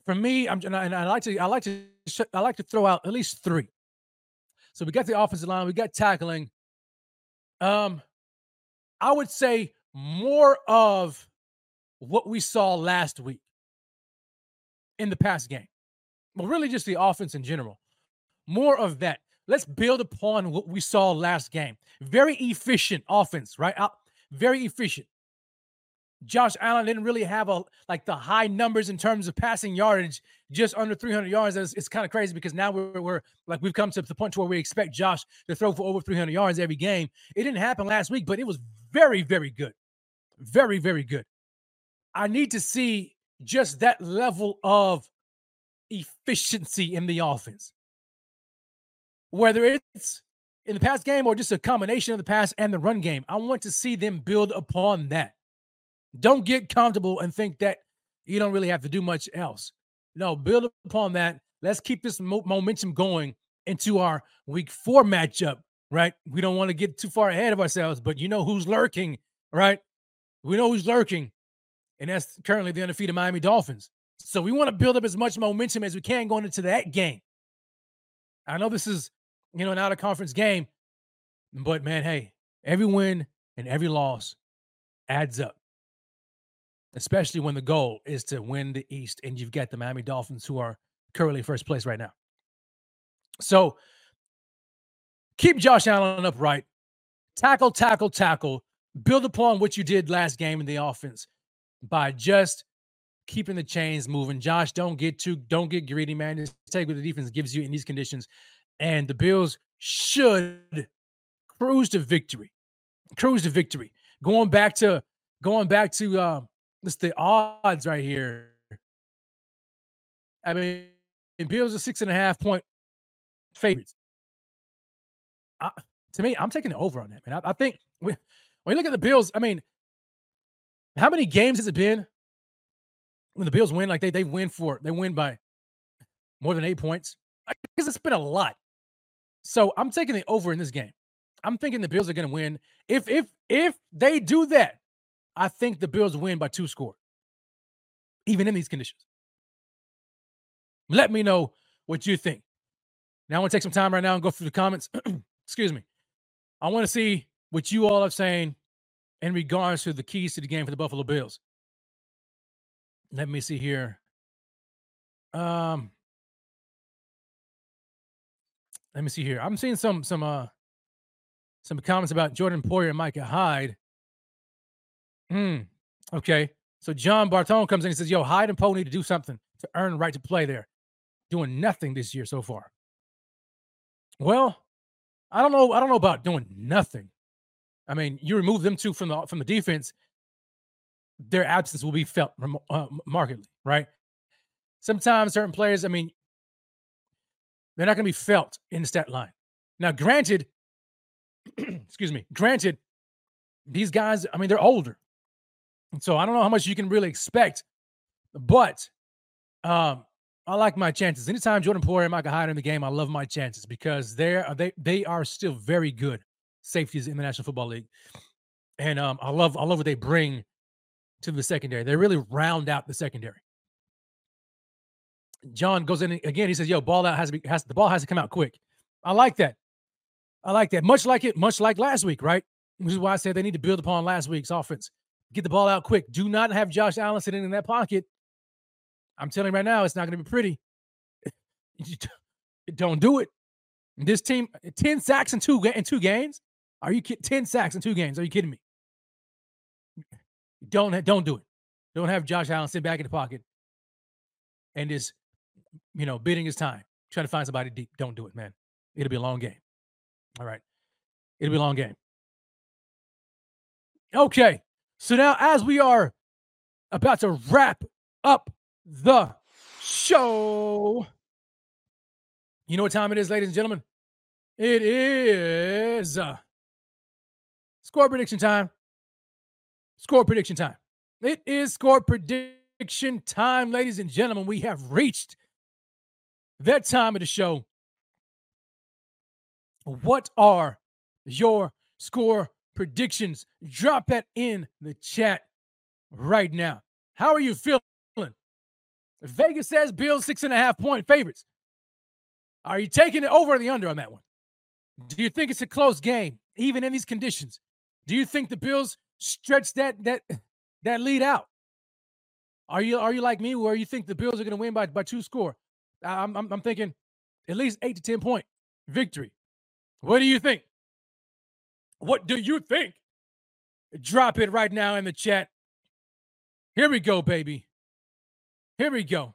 For me, I'm and I, and I like to I like to I like to throw out at least three. So we got the offensive line, we got tackling. Um, I would say more of what we saw last week in the past game. Well, really just the offense in general. More of that. Let's build upon what we saw last game. Very efficient offense, right? Out, Very efficient. Josh Allen didn't really have a like the high numbers in terms of passing yardage, just under 300 yards. It's, it's kind of crazy because now we're, we're like we've come to the point to where we expect Josh to throw for over 300 yards every game. It didn't happen last week, but it was very, very good, very, very good. I need to see just that level of efficiency in the offense, whether it's in the past game or just a combination of the pass and the run game. I want to see them build upon that. Don't get comfortable and think that you don't really have to do much else. No, build upon that. Let's keep this mo- momentum going into our week four matchup, right? We don't want to get too far ahead of ourselves, but you know who's lurking, right? We know who's lurking, and that's currently the undefeated Miami Dolphins. So we want to build up as much momentum as we can going into that game. I know this is, you know, an out of conference game, but man, hey, every win and every loss adds up especially when the goal is to win the East and you've got the Miami Dolphins who are currently first place right now. So keep Josh Allen upright, tackle, tackle, tackle, build upon what you did last game in the offense by just keeping the chains moving. Josh, don't get too, don't get greedy, man. Just take what the defense gives you in these conditions. And the Bills should cruise to victory. Cruise to victory. Going back to going back to um, it's the odds right here. I mean, Bills are six and a half point favorites. I, to me, I'm taking the over on that, man. I, I think when, when you look at the Bills, I mean, how many games has it been when the Bills win? Like they they win for they win by more than eight points because it's been a lot. So I'm taking the over in this game. I'm thinking the Bills are going to win. If if if they do that, I think the Bills win by two score, even in these conditions. Let me know what you think. Now I want to take some time right now and go through the comments. Excuse me. I want to see what you all are saying in regards to the keys to the game for the Buffalo Bills. Let me see here. Um, let me see here. I'm seeing some some uh some comments about Jordan Poyer and Micah Hyde. Hmm. Okay. So John Bartone comes in and says, Yo, Hyde and Poe need to do something to earn the right to play there. Doing nothing this year so far. Well, I don't know. I don't know about doing nothing. I mean, you remove them two from the from the defense, their absence will be felt uh, markedly, right? Sometimes certain players, I mean, they're not going to be felt in the stat line. Now, granted, excuse me, granted, these guys, I mean, they're older. So I don't know how much you can really expect, but um, I like my chances. Anytime Jordan Poyer and Micah Hyde in the game, I love my chances because they're they they are still very good safeties in the National Football League, and um, I love I love what they bring to the secondary. They really round out the secondary. John goes in again. He says, "Yo, ball out has to be has the ball has to come out quick." I like that. I like that. Much like it, much like last week, right? which is why I said they need to build upon last week's offense. Get the ball out quick. Do not have Josh Allen sitting in that pocket. I'm telling you right now, it's not going to be pretty. Don't do it. This team, 10 sacks in two in two games. Are you kidding? 10 sacks in two games. Are you kidding me? Don't don't do it. Don't have Josh Allen sit back in the pocket and just, you know, bidding his time, trying to find somebody deep. Don't do it, man. It'll be a long game. All right. It'll be a long game. Okay. So now, as we are about to wrap up the show, you know what time it is, ladies and gentlemen? It is uh, score prediction time. Score prediction time. It is score prediction time, ladies and gentlemen. We have reached that time of the show. What are your score predictions? Drop that in the chat right now. How are you feeling? Vegas says Bills six and a half point favorites. Are you taking it over or the under on that one? Do you think it's a close game, even in these conditions? Do you think the Bills stretch that that that lead out? Are you are you like me, where you think the Bills are going to win by by two score? I'm, I'm I'm thinking at least eight to ten point victory. What do you think? What do you think? Drop it right now in the chat. Here we go, baby. Here we go.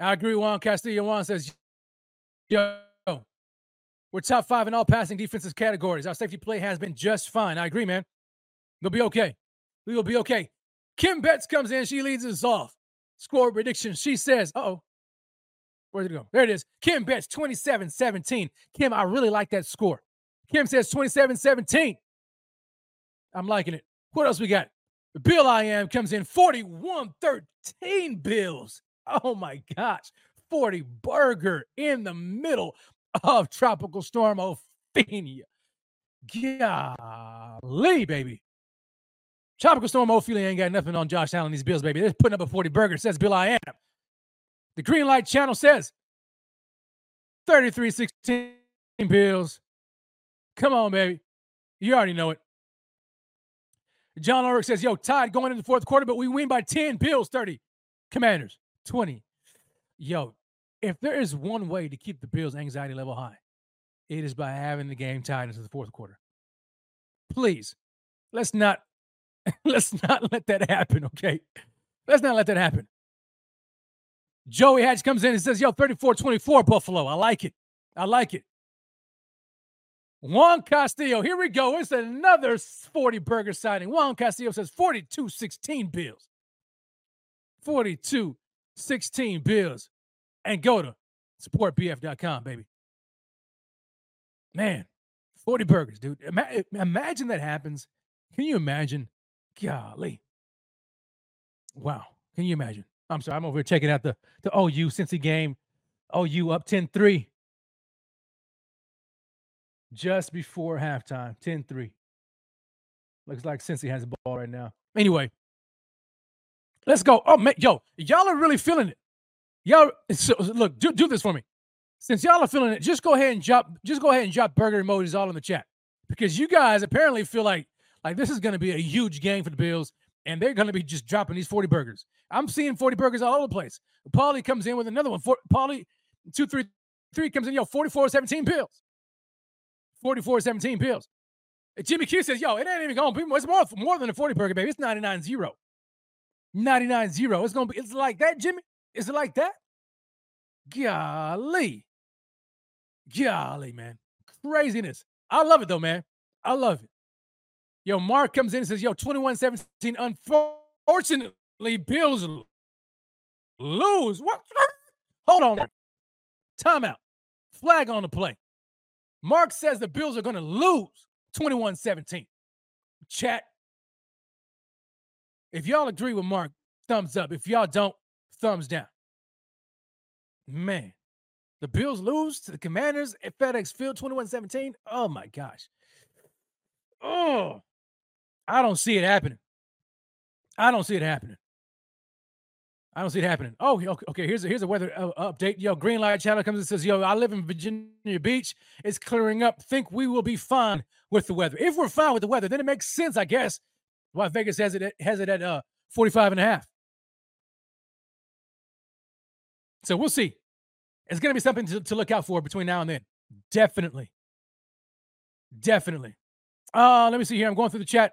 I agree. Juan Castillo Juan says, Yo, we're top five in all passing defenses categories. Our safety play has been just fine. I agree, man. We'll be okay. We will be okay. Kim Betts comes in. She leads us off. Score prediction. She says, oh, where did it go? There it is. Kim Betts, 27 17. Kim, I really like that score. Kim says 27 17. I'm liking it. What else we got? Bill I am comes in 41 13 Bills. Oh my gosh. 40 burger in the middle of Tropical Storm Ophelia. Golly, baby. Tropical Storm Ophelia ain't got nothing on Josh Allen these Bills, baby. They're putting up a 40 burger, says Bill I am. The Green Light Channel says 33 16 Bills. Come on, baby. You already know it. John Ulrich says, yo, tied going into the fourth quarter, but we win by 10. Bills 30. Commanders 20. Yo, if there is one way to keep the Bills' anxiety level high, it is by having the game tied into the fourth quarter. Please, let's not let's not let that happen, okay? Let's not let that happen. Joey Hatch comes in and says, yo, 34-24 Buffalo. I like it. I like it. Juan Castillo, here we go. It's another 40 burger sighting. Juan Castillo says 42 16 bills. 42 16 bills. And go to supportbf.com, baby. Man, 40 burgers, dude. Ima- imagine that happens. Can you imagine? Golly. Wow. Can you imagine? I'm sorry. I'm over here checking out the, the OU Cincy game. OU up 10 3 just before halftime, 10 3. Looks like Cincy has the ball right now. Anyway, let's go. Oh, man, yo, y'all are really feeling it. Y'all, so, look, do, do this for me. Since y'all are feeling it, just go ahead and drop, just go ahead and drop burger emojis all in the chat because you guys apparently feel like like this is to be a huge game for the Bills, and they're to be just dropping these 40 burgers. I'm seeing 40 burgers all over the place. Paulie comes in with another one. For, Paulie, two, three, three comes in, yo, 44 17 Bills. 44 17 pills. Jimmy Q says, yo, it ain't even going to be, it's more, more than a 40 burger, baby. It's 99 0. 99 0. It's going to be, it's like that, Jimmy? Is it like that? Golly. Golly, man. Craziness. I love it, though, man. I love it. Yo, Mark comes in and says, yo, 21 17. Unfortunately, Bills lose. What? Hold on. Timeout. Flag on the play. Mark says the Bills are going to lose 21 17. Chat. If y'all agree with Mark, thumbs up. If y'all don't, thumbs down. Man, the Bills lose to the Commanders at FedEx Field 21 17. Oh my gosh. Oh, I don't see it happening. I don't see it happening. I don't see it happening. Oh, okay. okay, Here's a, here's a weather uh, update. Yo, Green Light Channel comes and says, "Yo, I live in Virginia Beach. It's clearing up. Think we will be fine with the weather. If we're fine with the weather, then it makes sense, I guess, why Vegas has it has it at uh 45 and a half. So we'll see. It's going to be something to, to look out for between now and then. Definitely. Definitely. Uh, let me see here. I'm going through the chat.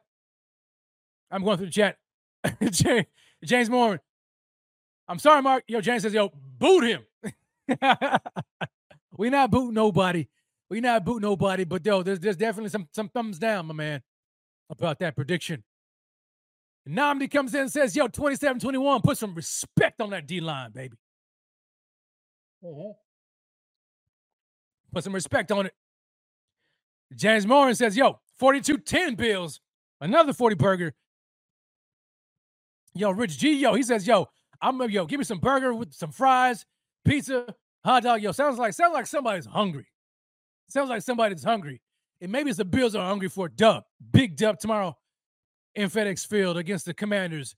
I'm going through the chat. James Moore. I'm sorry, Mark. Yo, James says, yo, boot him. we not boot nobody. We not boot nobody, but yo, there's there's definitely some some thumbs down, my man, about that prediction. Namdi comes in and says, yo, 27-21, put some respect on that D-line, baby. Uh-huh. Put some respect on it. James Morin says, yo, 42-10 Bills. Another 40 burger. Yo, Rich G, yo, he says, yo, I'm yo, give me some burger with some fries, pizza, hot dog. Yo, sounds like sounds like somebody's hungry. Sounds like somebody's hungry. And maybe it's the Bills are hungry for a dub. Big dub tomorrow in FedEx Field against the Commanders.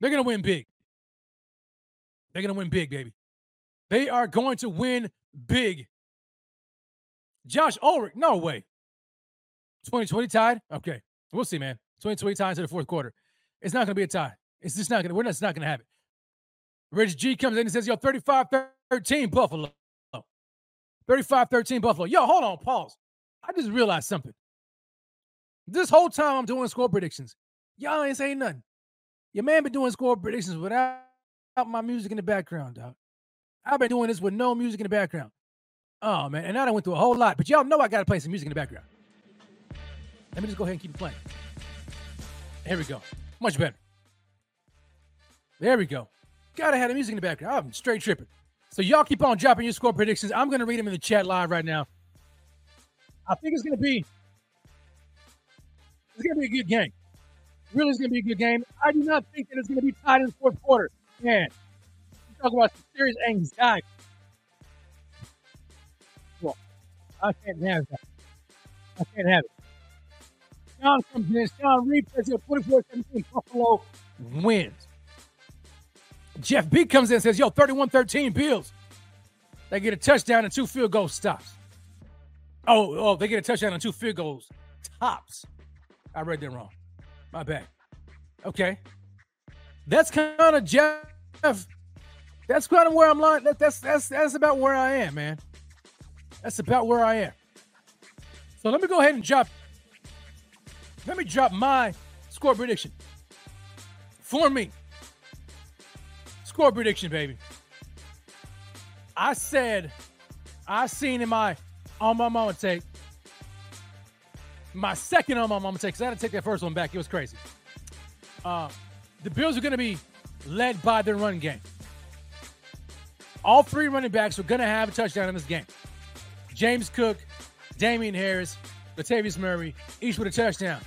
They're gonna win big. They're gonna win big, baby. They are going to win big. Josh Ulrich, no way. 2020 tied? Okay. We'll see, man. 2020 tied to the fourth quarter. It's not going to be a tie. It's just not going to, we're not, it's not going to happen. Rich G comes in and says, yo, 35 13 Buffalo. 35 13 Buffalo. Yo, hold on, pause. I just realized something. This whole time I'm doing score predictions, y'all ain't saying nothing. Your man been doing score predictions without my music in the background, dog. I've been doing this with no music in the background. Oh man, and I went through a whole lot, but y'all know I gotta play some music in the background. Let me just go ahead and keep playing. Here we go. Much better. There we go. Gotta have the music in the background. I'm straight tripping. So y'all keep on dropping your score predictions. I'm gonna read them in the chat live right now. I think it's gonna be it's gonna be a good game. Really, it's gonna be a good game. I do not think that it's gonna be tied in the fourth quarter. Man, you talk about serious anxiety. Well, I can't have that. I can't have it. John comes in. John Reed says 24 17 Buffalo wins. Jeff B comes in and says, Yo, 31 13 Bills. They get a touchdown and two field goal stops. Oh, oh, they get a touchdown and two field goals tops. I read that wrong. My bad. Okay. That's kind of Jeff. That's kind of where I'm lying. That, that's that's that's about where I am, man. That's about where I am. So let me go ahead and drop. Let me drop my score prediction for me. Score prediction, baby. I said, I seen in my on my mama take my second on my mama take because I had to take that first one back. It was crazy. Uh, the Bills are going to be led by their run game. All three running backs are going to have a touchdown in this game. James Cook, Damien Harris, Latavius Murray, each with a touchdown.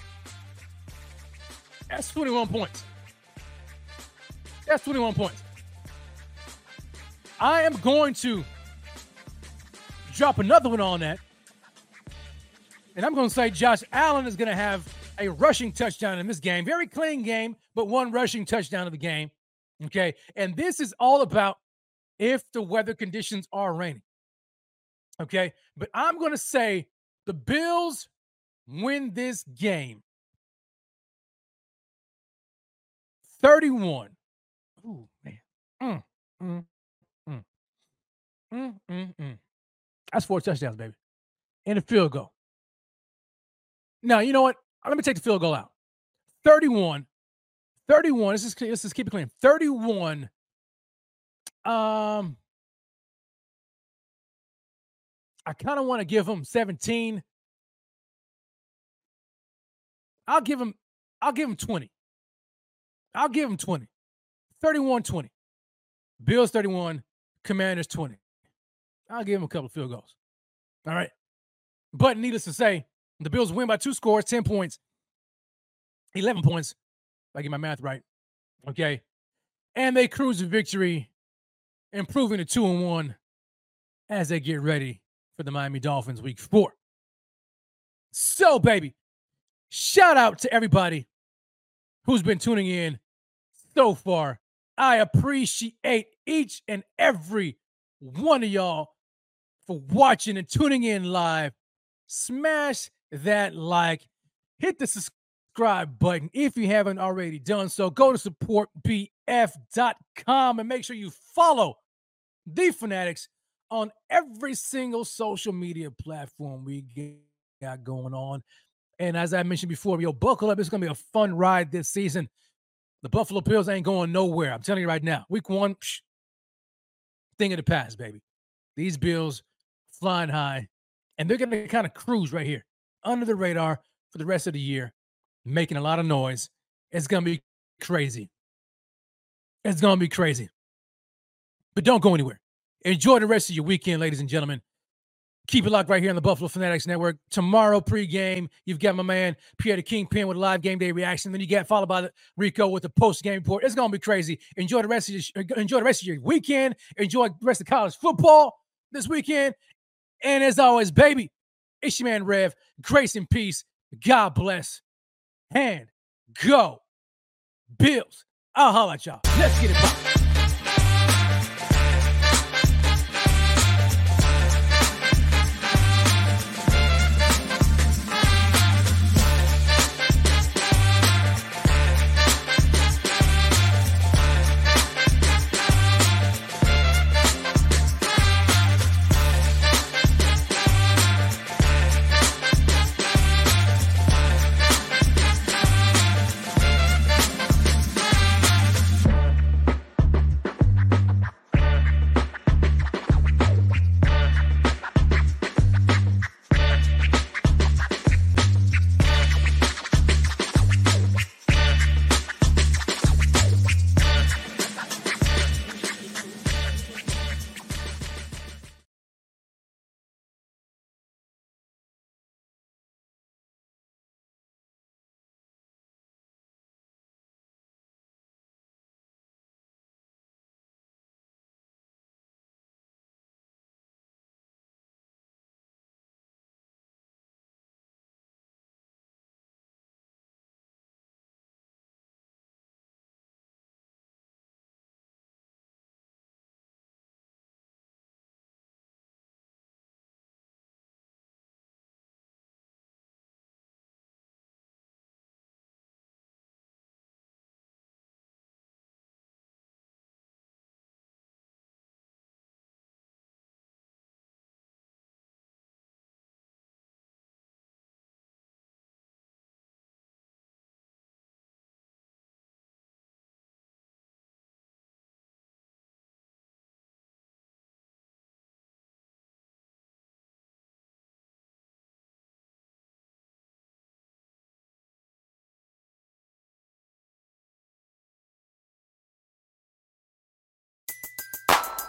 That's 21 points. That's 21 points. I am going to drop another one on that. And I'm going to say Josh Allen is going to have a rushing touchdown in this game. Very clean game, but one rushing touchdown of the game. Okay. And this is all about if the weather conditions are raining. Okay. But I'm going to say the Bills win this game 31. Ooh, man. Mm, mm, mm. Mm, mm, mm. That's four touchdowns, baby. And a field goal. Now, you know what? Let me take the field goal out. 31. 31. Let's just, let's keep it clean. 31. Um, I kind of want to give him 17. I'll give him, I'll give him 20. I'll give him 20. 31 20. Bills 31, Commanders 20. I'll give him a couple field goals. All right. But needless to say, the Bills win by two scores, 10 points, 11 points, if I get my math right. Okay. And they cruise to victory, improving to two and one as they get ready for the Miami Dolphins week four. So, baby, shout out to everybody who's been tuning in so far. I appreciate each and every one of y'all for watching and tuning in live. Smash that like, hit the subscribe button if you haven't already done so. Go to supportbf.com and make sure you follow the Fanatics on every single social media platform we got going on. And as I mentioned before, yo, buckle up. It's going to be a fun ride this season. The Buffalo Bills ain't going nowhere. I'm telling you right now. Week one, psh, thing of the past, baby. These Bills flying high, and they're going to kind of cruise right here under the radar for the rest of the year, making a lot of noise. It's going to be crazy. It's going to be crazy. But don't go anywhere. Enjoy the rest of your weekend, ladies and gentlemen. Keep it locked right here on the Buffalo Fanatics Network. Tomorrow, pregame, you've got my man Pierre the Kingpin with a live game day reaction. Then you get followed by Rico with the post game report. It's gonna be crazy. Enjoy the rest of your uh, enjoy the rest of your weekend. Enjoy the rest of college football this weekend. And as always, baby, it's your man Rev. Grace and peace. God bless. Hand go. Bills. I'll holla at y'all. Let's get it.